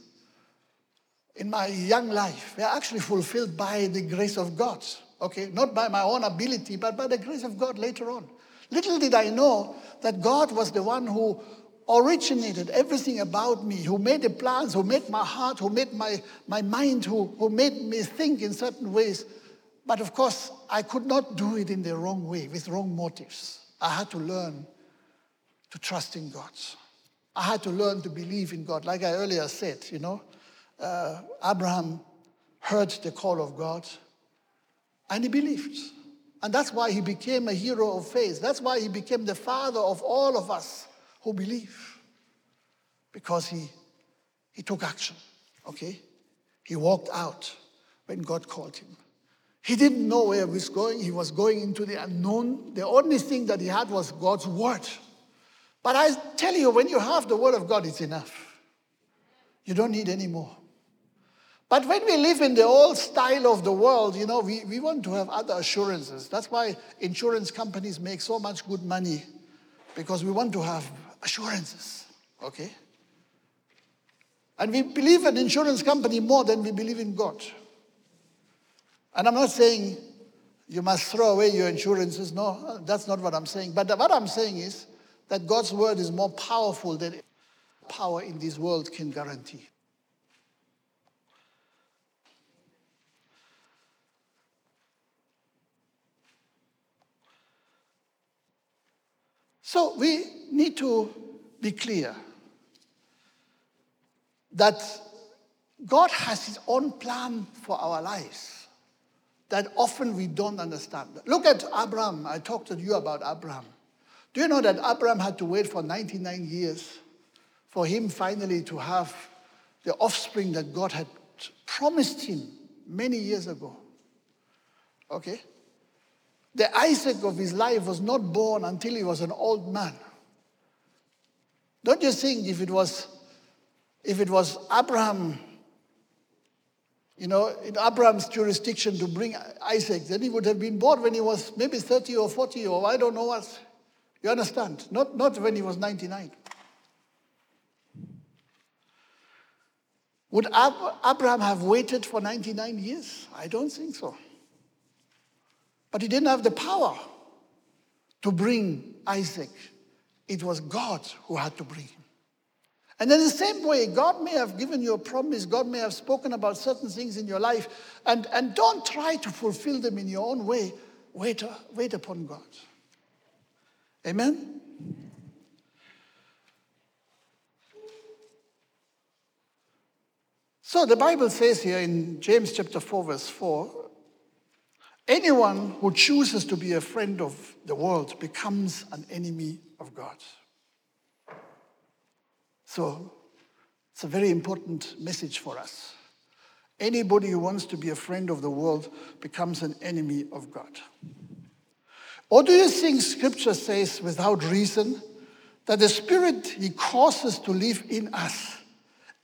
S1: in my young life were actually fulfilled by the grace of God. Okay? Not by my own ability, but by the grace of God later on. Little did I know that God was the one who originated everything about me, who made the plans, who made my heart, who made my, my mind, who, who made me think in certain ways. But of course, I could not do it in the wrong way, with wrong motives. I had to learn to trust in God. I had to learn to believe in God. Like I earlier said, you know, uh, Abraham heard the call of God and he believed. And that's why he became a hero of faith. That's why he became the father of all of us who believe. Because he, he took action, okay? He walked out when God called him. He didn't know where he was going. He was going into the unknown. The only thing that he had was God's word. But I tell you, when you have the Word of God, it's enough. You don't need any more. But when we live in the old style of the world, you know, we, we want to have other assurances. That's why insurance companies make so much good money, because we want to have assurances, okay? And we believe in insurance company more than we believe in God. And I'm not saying you must throw away your insurances. No, that's not what I'm saying. But what I'm saying is that God's word is more powerful than power in this world can guarantee. So we need to be clear that God has his own plan for our lives that often we don't understand. Look at Abraham. I talked to you about Abraham. Do you know that Abraham had to wait for 99 years for him finally to have the offspring that God had promised him many years ago? Okay? The Isaac of his life was not born until he was an old man. Don't you think if it was if it was Abraham, you know, in Abraham's jurisdiction to bring Isaac, then he would have been born when he was maybe 30 or 40 or I don't know what. You understand? Not, not when he was 99. Would Ab- Abraham have waited for 99 years? I don't think so. But he didn't have the power to bring Isaac. It was God who had to bring him. And in the same way, God may have given you a promise, God may have spoken about certain things in your life, and, and don't try to fulfill them in your own way. Wait, uh, wait upon God. Amen? So the Bible says here in James chapter 4, verse 4 anyone who chooses to be a friend of the world becomes an enemy of God. So it's a very important message for us. Anybody who wants to be a friend of the world becomes an enemy of God. Or do you think scripture says without reason that the spirit he causes to live in us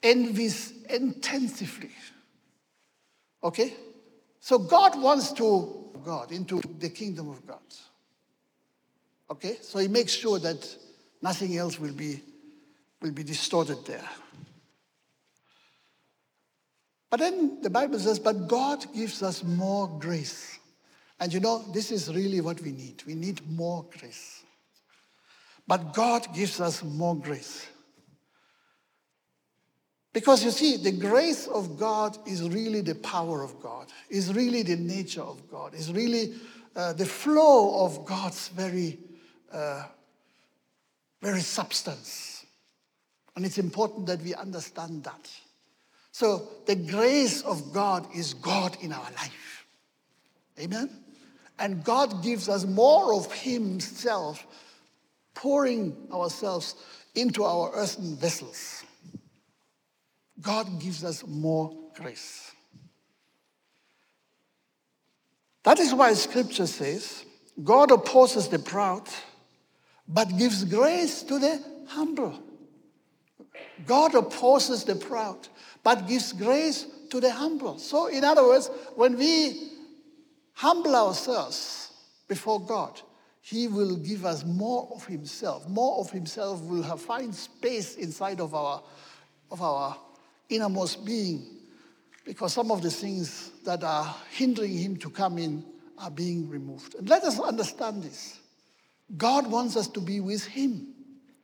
S1: envies intensively? Okay? So God wants to God into the kingdom of God. Okay? So he makes sure that nothing else will be will be distorted there. But then the Bible says, but God gives us more grace. And you know, this is really what we need. We need more grace. But God gives us more grace. Because you see, the grace of God is really the power of God, is really the nature of God, is really uh, the flow of God's very, uh, very substance. And it's important that we understand that. So the grace of God is God in our life. Amen? And God gives us more of Himself, pouring ourselves into our earthen vessels. God gives us more grace. That is why Scripture says God opposes the proud, but gives grace to the humble. God opposes the proud, but gives grace to the humble. So, in other words, when we humble ourselves before God, He will give us more of Himself. More of Himself will have, find space inside of our, of our innermost being because some of the things that are hindering Him to come in are being removed. And let us understand this God wants us to be with Him.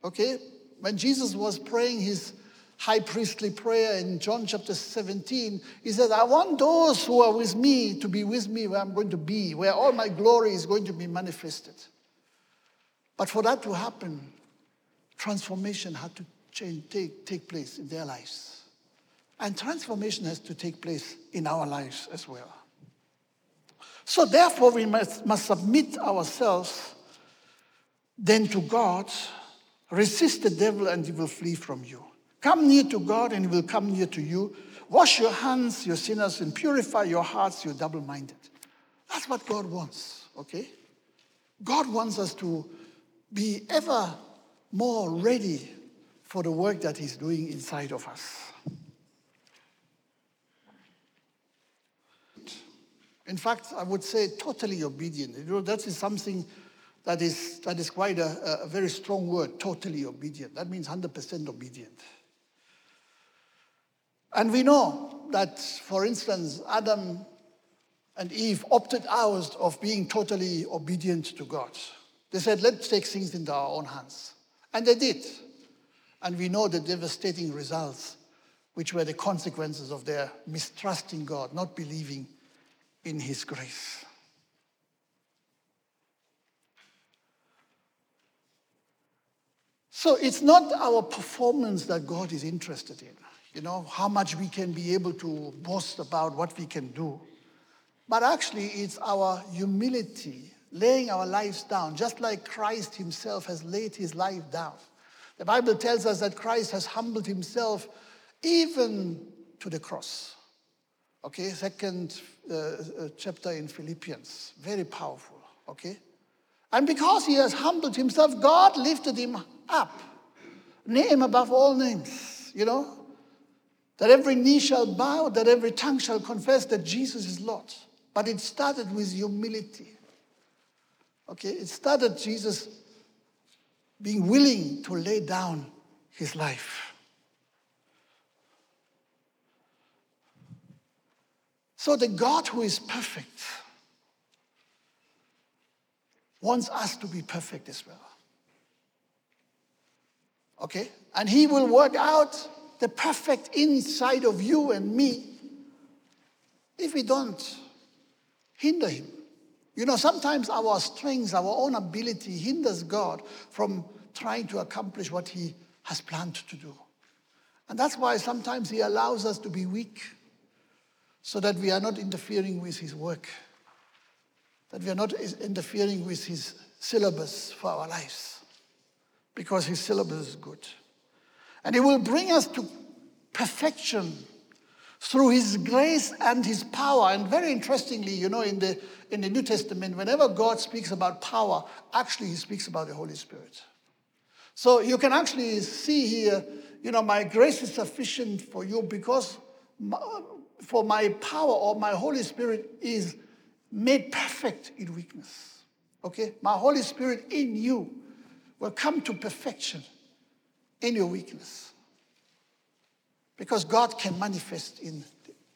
S1: Okay? When Jesus was praying his high priestly prayer in John chapter 17, he said, I want those who are with me to be with me where I'm going to be, where all my glory is going to be manifested. But for that to happen, transformation had to change, take, take place in their lives. And transformation has to take place in our lives as well. So therefore, we must, must submit ourselves then to God Resist the devil and he will flee from you. Come near to God and he will come near to you. Wash your hands, you sinners, and purify your hearts, you double minded. That's what God wants, okay? God wants us to be ever more ready for the work that He's doing inside of us. In fact, I would say totally obedient. You know, that is something that is, that is quite a, a very strong word, totally obedient. That means 100% obedient. And we know that, for instance, Adam and Eve opted out of being totally obedient to God. They said, let's take things into our own hands. And they did. And we know the devastating results, which were the consequences of their mistrusting God, not believing in His grace. So it's not our performance that God is interested in, you know, how much we can be able to boast about what we can do. But actually, it's our humility, laying our lives down, just like Christ himself has laid his life down. The Bible tells us that Christ has humbled himself even to the cross. Okay, second uh, uh, chapter in Philippians. Very powerful. Okay? And because he has humbled himself, God lifted him up. Name above all names, you know? That every knee shall bow, that every tongue shall confess that Jesus is Lord. But it started with humility. Okay, it started Jesus being willing to lay down his life. So the God who is perfect wants us to be perfect as well. Okay? And he will work out the perfect inside of you and me if we don't hinder him. You know, sometimes our strengths, our own ability hinders God from trying to accomplish what he has planned to do. And that's why sometimes he allows us to be weak so that we are not interfering with his work, that we are not interfering with his syllabus for our lives, because his syllabus is good. And he will bring us to perfection through his grace and his power. And very interestingly, you know, in the, in the New Testament, whenever God speaks about power, actually he speaks about the Holy Spirit. So you can actually see here, you know, my grace is sufficient for you because my, for my power or my Holy Spirit is made perfect in weakness. Okay? My Holy Spirit in you will come to perfection in your weakness. Because God can manifest in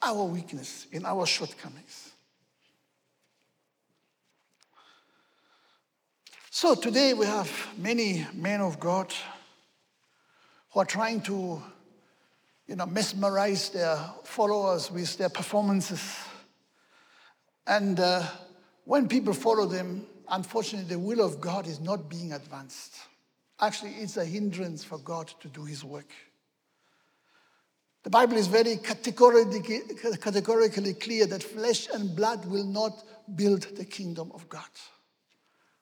S1: our weakness, in our shortcomings. So today we have many men of God who are trying to, you know, mesmerize their followers with their performances. And uh, when people follow them, unfortunately, the will of God is not being advanced. Actually, it's a hindrance for God to do his work. The Bible is very categorically, clear that flesh and blood will not build the kingdom of God.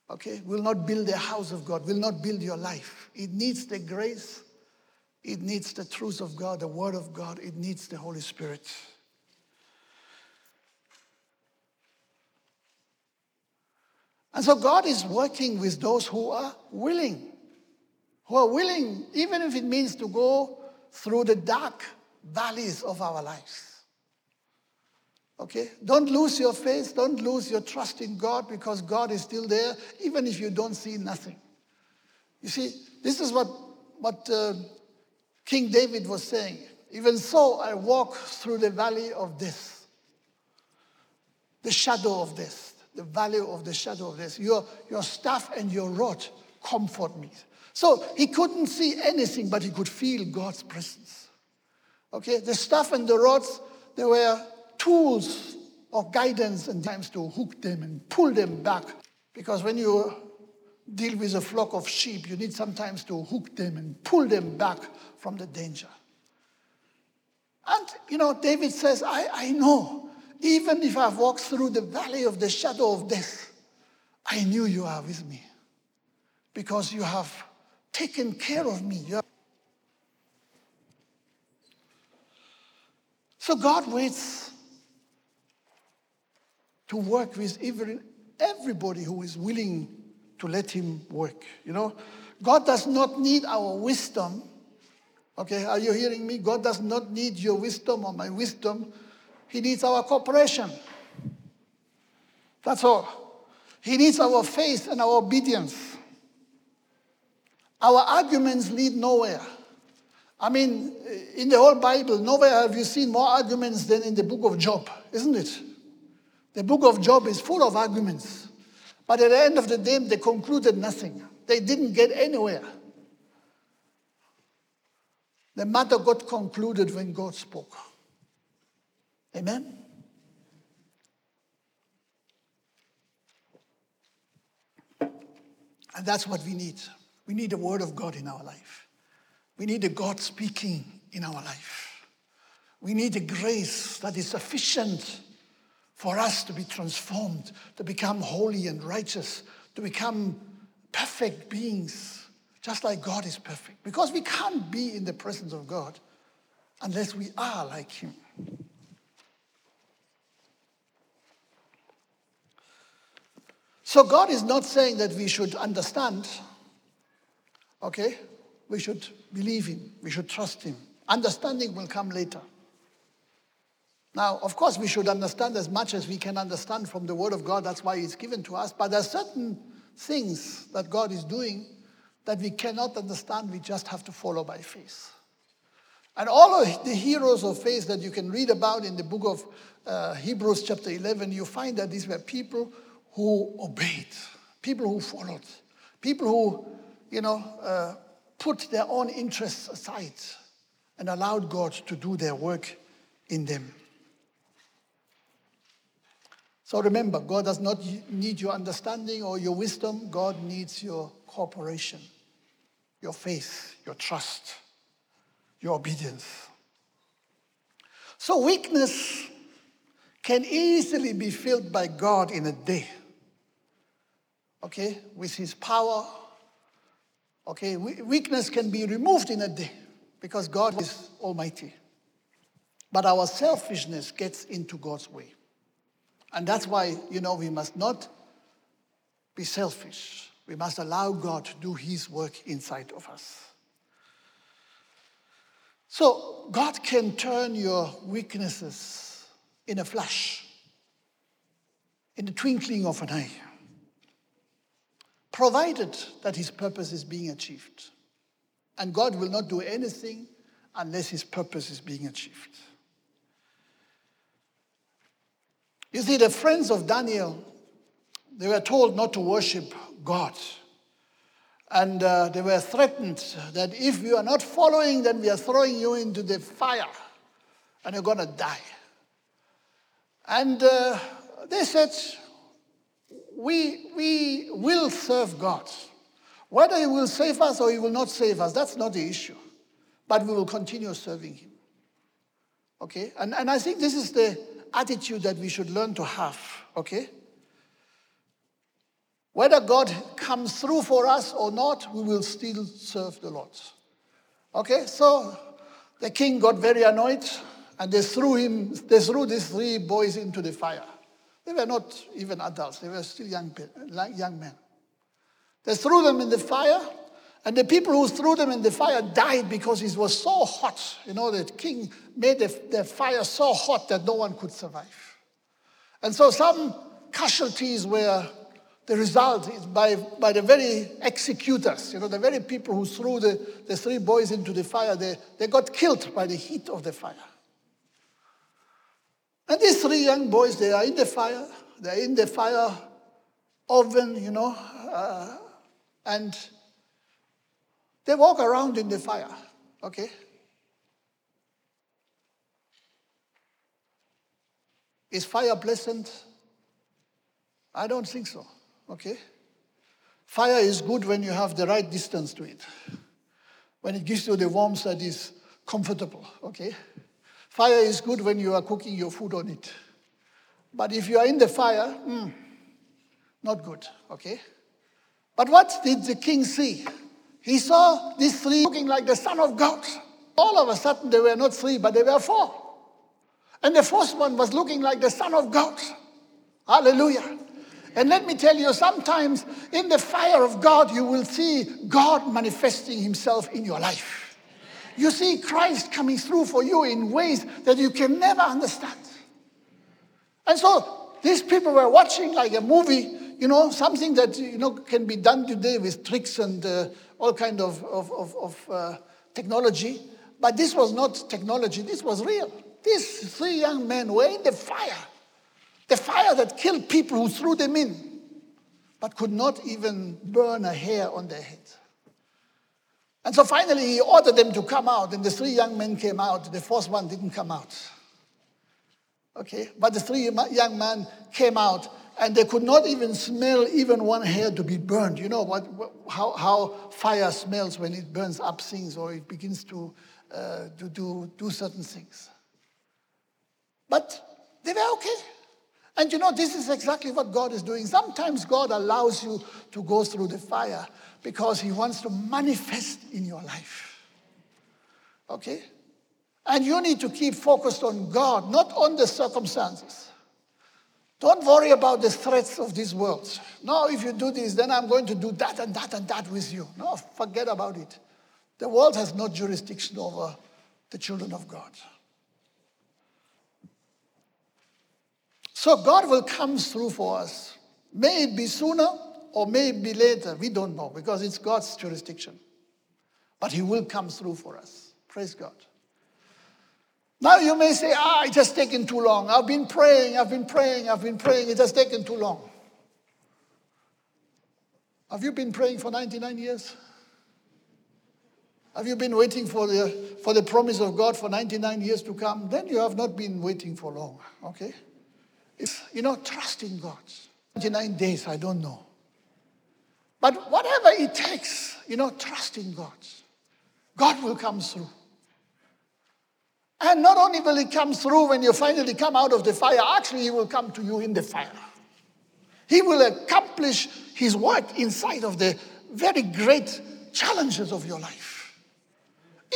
S1: Okay? Will not build the house of God, will not build your life. It needs the grace, it needs the truth of God, the word of God, it needs the Holy Spirit. And so God is working with those who are willing, who are willing, even if it means to go through the dark valleys of our lives. Okay? Don't lose your faith. Don't lose your trust in God because God is still there, even if you don't see nothing. You see, this is what, what uh, King David was saying. Even so, I walk through the valley of death, the shadow of death, the valley of the shadow of death. Your, your staff and your rod comfort me. So he couldn't see anything, but he could feel God's presence. Okay, the staff and the rods, they were tools of guidance and times to hook them and pull them back. Because when you deal with a flock of sheep, you need sometimes to hook them and pull them back from the danger. And, you know, David says, I, I know, even if I've walked through the valley of the shadow of death, I knew you are with me because you have taken care of me. So God waits to work with even everybody who is willing to let him work. You know, God does not need our wisdom. Okay, are you hearing me? God does not need your wisdom or my wisdom. He needs our cooperation. That's all. He needs our faith and our obedience. Our arguments lead nowhere. I mean, in the whole Bible, nowhere have you seen more arguments than in the book of Job, isn't it? The book of Job is full of arguments. But at the end of the day, they concluded nothing. They didn't get anywhere. The matter got concluded when God spoke. Amen? And that's what we need. We need the Word of God in our life. We need the God speaking in our life. We need the grace that is sufficient for us to be transformed, to become holy and righteous, to become perfect beings, just like God is perfect. Because we can't be in the presence of God unless we are like Him. So God is not saying that we should understand, okay? We should believe Him, we should trust Him. Understanding will come later. Now, of course, we should understand as much as we can understand from the Word of God. That's why it's given to us. But there are certain things that God is doing that we cannot understand. We just have to follow by faith. And all of the heroes of faith that you can read about in the book of uh, Hebrews, chapter 11, you find that these were people who obeyed, people who followed, people who, you know, uh, put their own interests aside and allowed God to do their work in them. So remember, God does not need your understanding or your wisdom. God needs your cooperation, your faith, your trust, your obedience. So weakness can easily be filled by God in a day okay, with his power. Okay, weakness can be removed in a day because God is almighty. But our selfishness gets into God's way. And that's why, you know, we must not be selfish. We must allow God to do his work inside of us. So, God can turn your weaknesses in a flash, in the twinkling of an eye provided that his purpose is being achieved. And God will not do anything unless his purpose is being achieved. You see, the friends of Daniel, they were told not to worship God. And uh, they were threatened that if you are not following, then we are throwing you into the fire and you're going to die. And uh, they said, we, we will serve God. Whether He will save us or He will not save us, that's not the issue. But we will continue serving Him. Okay? And, and I think this is the attitude that we should learn to have. Okay? Whether God comes through for us or not, we will still serve the Lord. Okay? So the king got very annoyed and they threw him, they threw these three boys into the fire. They were not even adults, they were still young, young men. They threw them in the fire, and the people who threw them in the fire died because it was so hot. You know, the king made the, the fire so hot that no one could survive. And so some casualties were the result is by, by the very executors, you know, the very people who threw the, the three boys into the fire, they, they got killed by the heat of the fire. And these three young boys, they are in the fire. They're in the fire oven, you know, uh, and they walk around in the fire, okay? Is fire pleasant? I don't think so, okay? Fire is good when you have the right distance to it, when it gives you the warmth that is comfortable, okay? Fire is good when you are cooking your food on it. But if you are in the fire, mm, not good, okay? But what did the king see? He saw these three looking like the Son of God. All of a sudden, they were not three, but they were four. And the fourth one was looking like the Son of God. Hallelujah. And let me tell you, sometimes in the fire of God, you will see God manifesting himself in your life. You see Christ coming through for you in ways that you can never understand. And so these people were watching like a movie, you know, something that, you know, can be done today with tricks and uh, all kind of, of, of, of uh, technology. But this was not technology, this was real. These three young men were in the fire. The fire that killed people who threw them in, but could not even burn a hair on their head. And so finally, he ordered them to come out, and the three young men came out. The fourth one didn't come out. Okay, but the three young men came out, and they could not even smell even one hair to be burned. You know what, how, how fire smells when it burns up things or it begins to, uh, to do, do certain things. But they were okay. And you know, this is exactly what God is doing. Sometimes God allows you to go through the fire because He wants to manifest in your life. Okay? And you need to keep focused on God, not on the circumstances. Don't worry about the threats of this world. No, if you do this, then I'm going to do that and that and that with you. No, forget about it. The world has no jurisdiction over the children of God. So God will come through for us. May it be sooner or maybe later. We don't know because it's God's jurisdiction. But He will come through for us. Praise God. Now you may say, ah, it has taken too long. I've been praying, I've been praying, I've been praying. It has taken too long. Have you been praying for 99 years? Have you been waiting for the, for the promise of God for 99 years to come? Then you have not been waiting for long, okay? It's, you know, trust in God. 99 days, I don't know. But whatever it takes, you know, trust in God. God will come through. And not only will He come through when you finally come out of the fire, actually, He will come to you in the fire. He will accomplish His work inside of the very great challenges of your life.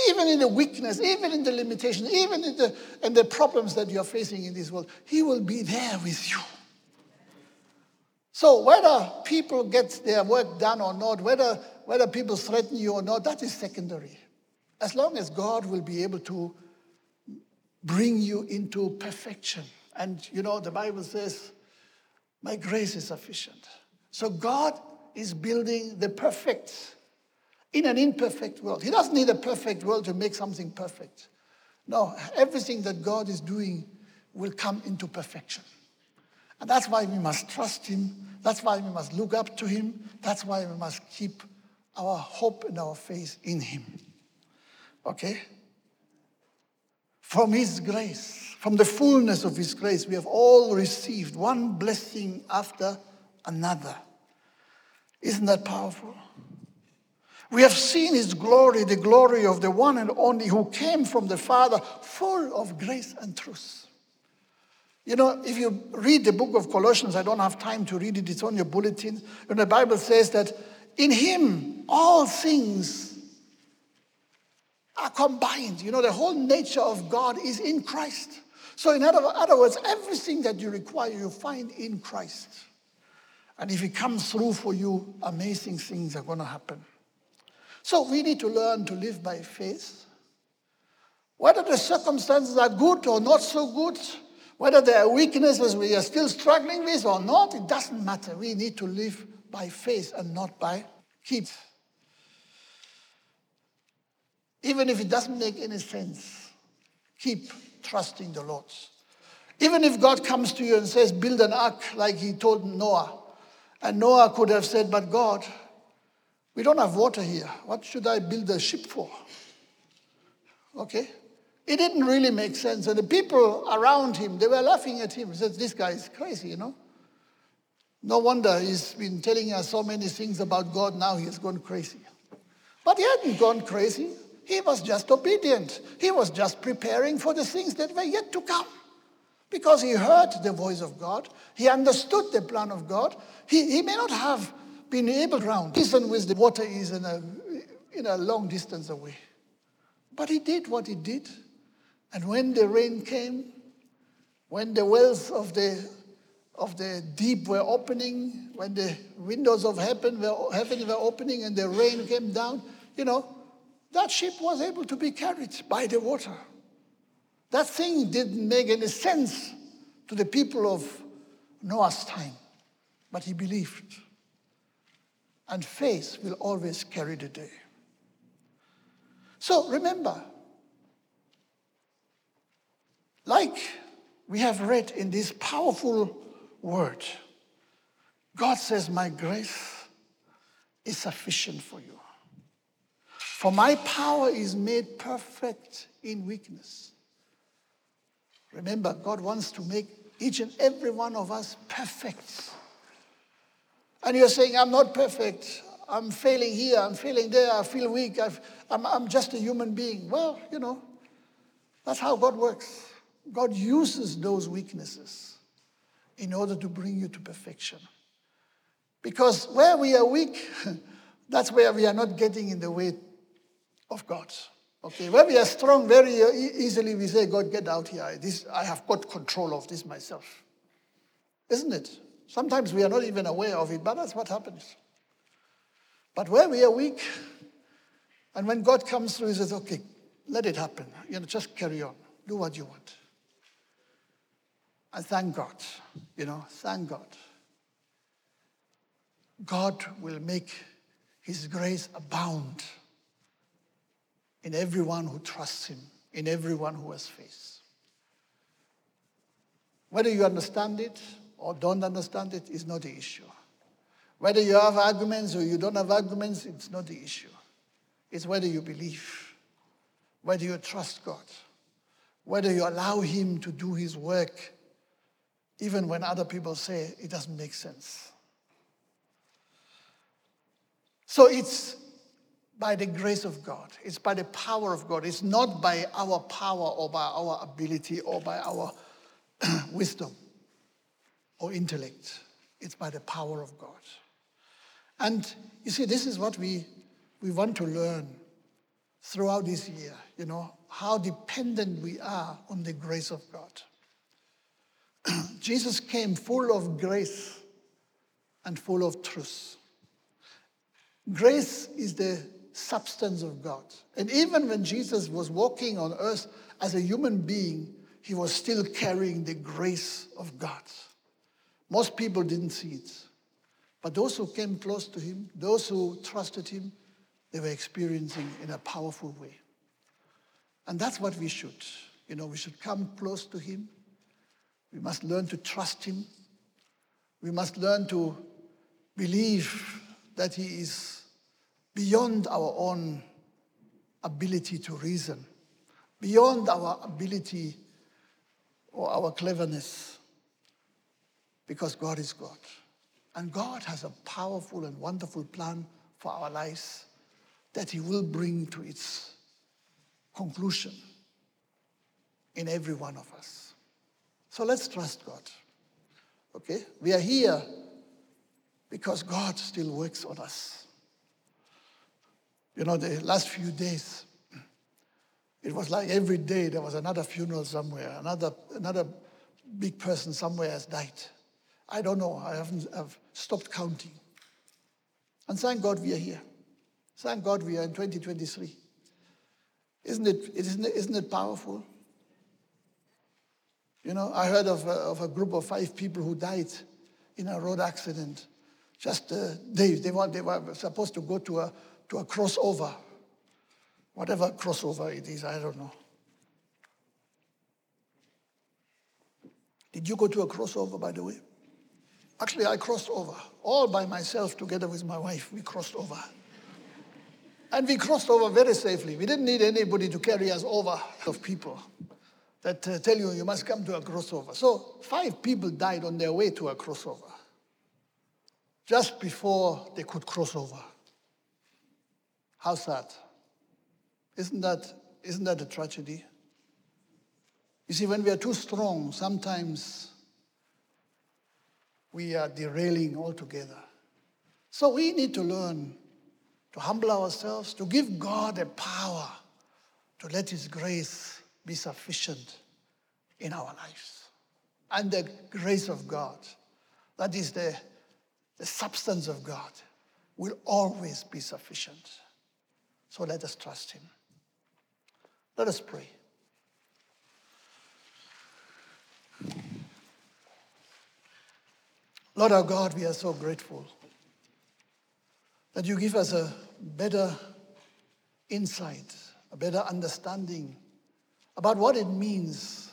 S1: Even in the weakness, even in the limitation, even in the, in the problems that you're facing in this world, He will be there with you. So whether people get their work done or not, whether, whether people threaten you or not, that is secondary. As long as God will be able to bring you into perfection. And you know, the Bible says, My grace is sufficient. So God is building the perfect in an imperfect world. He doesn't need a perfect world to make something perfect. No, everything that God is doing will come into perfection. And that's why we must trust Him. That's why we must look up to Him. That's why we must keep our hope and our faith in Him. Okay? From His grace, from the fullness of His grace, we have all received one blessing after another. Isn't that powerful? We have seen his glory, the glory of the one and only who came from the Father, full of grace and truth. You know, if you read the book of Colossians, I don't have time to read it, it's on your bulletin. And the Bible says that in him all things are combined. You know, the whole nature of God is in Christ. So, in other, other words, everything that you require, you find in Christ. And if he comes through for you, amazing things are going to happen. So we need to learn to live by faith. Whether the circumstances are good or not so good, whether there are weaknesses we are still struggling with or not, it doesn't matter. We need to live by faith and not by keep. Even if it doesn't make any sense, keep trusting the Lord. Even if God comes to you and says, build an ark like he told Noah, and Noah could have said, but God, we don't have water here. What should I build a ship for? Okay? It didn't really make sense. And the people around him, they were laughing at him. He said, This guy is crazy, you know? No wonder he's been telling us so many things about God. Now he has gone crazy. But he hadn't gone crazy. He was just obedient. He was just preparing for the things that were yet to come. Because he heard the voice of God, he understood the plan of God. He, he may not have been able to listen with the water is in a, in a long distance away. But he did what he did. And when the rain came, when the wells of the, of the deep were opening, when the windows of heaven were, heaven were opening and the rain came down, you know, that ship was able to be carried by the water. That thing didn't make any sense to the people of Noah's time, but he believed. And faith will always carry the day. So remember, like we have read in this powerful word, God says, My grace is sufficient for you. For my power is made perfect in weakness. Remember, God wants to make each and every one of us perfect. And you're saying, I'm not perfect. I'm failing here, I'm failing there, I feel weak, i am I'm just a human being. Well, you know, that's how God works. God uses those weaknesses in order to bring you to perfection. Because where we are weak, that's where we are not getting in the way of God. Okay, where we are strong, very easily we say, God, get out here. This, I have got control of this myself. Isn't it? Sometimes we are not even aware of it, but that's what happens. But where we are weak, and when God comes through, He says, okay, let it happen. You know, just carry on. Do what you want. And thank God, you know, thank God. God will make His grace abound in everyone who trusts Him, in everyone who has faith. Whether you understand it or don't understand it is not the issue. Whether you have arguments or you don't have arguments, it's not the issue. It's whether you believe, whether you trust God, whether you allow Him to do His work, even when other people say it doesn't make sense. So it's by the grace of God. It's by the power of God. It's not by our power or by our ability or by our wisdom or intellect. It's by the power of God. And you see, this is what we, we want to learn throughout this year, you know, how dependent we are on the grace of God. Jesus came full of grace and full of truth. Grace is the substance of God. And even when Jesus was walking on earth as a human being, he was still carrying the grace of God. Most people didn't see it. But those who came close to him, those who trusted him, they were experiencing in a powerful way. And that's what we should. You know, we should come close to him. We must learn to trust him. We must learn to believe that he is beyond our own ability to reason, beyond our ability or our cleverness, because God is God. And God has a powerful and wonderful plan for our lives that He will bring to its conclusion in every one of us. So let's trust God. Okay? We are here because God still works on us. You know, the last few days, it was like every day there was another funeral somewhere, another, another big person somewhere has died. I don't know. I haven't I've stopped counting. And thank God we are here. Thank God we are in 2023. Isn't it, isn't it, isn't it powerful? You know, I heard of a, of a group of five people who died in a road accident. Just uh, they, they, were, they were supposed to go to a, to a crossover. Whatever crossover it is, I don't know. Did you go to a crossover, by the way? Actually, I crossed over all by myself together with my wife. We crossed over. And we crossed over very safely. We didn't need anybody to carry us over of people that uh, tell you you must come to a crossover. So five people died on their way to a crossover just before they could cross over. How sad. Isn't that, isn't that a tragedy? You see, when we are too strong, sometimes we are derailing altogether. So we need to learn to humble ourselves, to give God the power to let His grace be sufficient in our lives. And the grace of God that is the, the substance of God, will always be sufficient. So let us trust Him. Let us pray. Lord our God, we are so grateful that you give us a better insight, a better understanding about what it means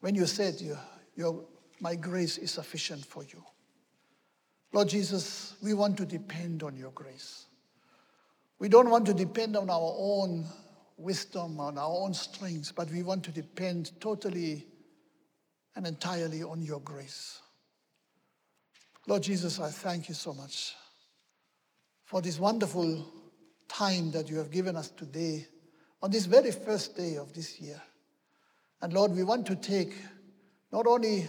S1: when you said, your, your, My grace is sufficient for you. Lord Jesus, we want to depend on your grace. We don't want to depend on our own wisdom, on our own strength, but we want to depend totally and entirely on your grace. Lord Jesus, I thank you so much for this wonderful time that you have given us today on this very first day of this year. And Lord, we want to take not only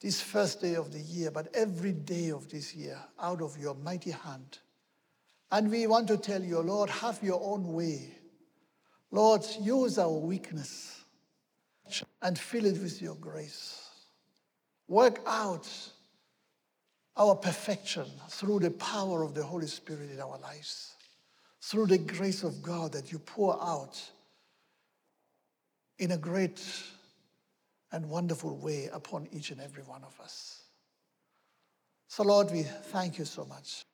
S1: this first day of the year, but every day of this year out of your mighty hand. And we want to tell you, Lord, have your own way. Lord, use our weakness and fill it with your grace. Work out our perfection through the power of the Holy Spirit in our lives, through the grace of God that you pour out in a great and wonderful way upon each and every one of us. So, Lord, we thank you so much.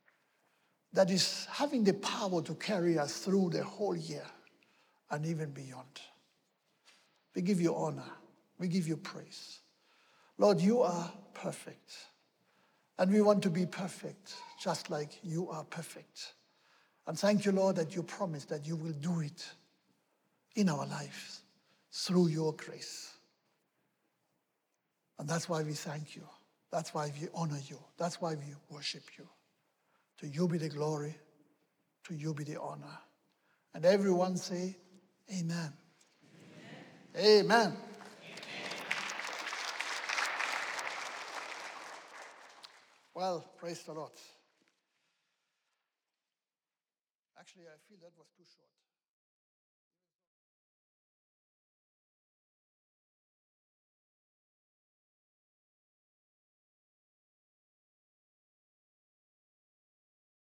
S1: That is having the power to carry us through the whole year and even beyond. We give you honor, we give you praise. Lord, you are perfect. And we want to be perfect, just like you are perfect. And thank you, Lord, that you promise that you will do it in our lives through your grace. And that's why we thank you. That's why we honor you. That's why we worship you. To you be the glory. To you be the honor. And everyone say, Amen. Amen. Amen. Well, praise the Lord. Actually, I feel that was too short.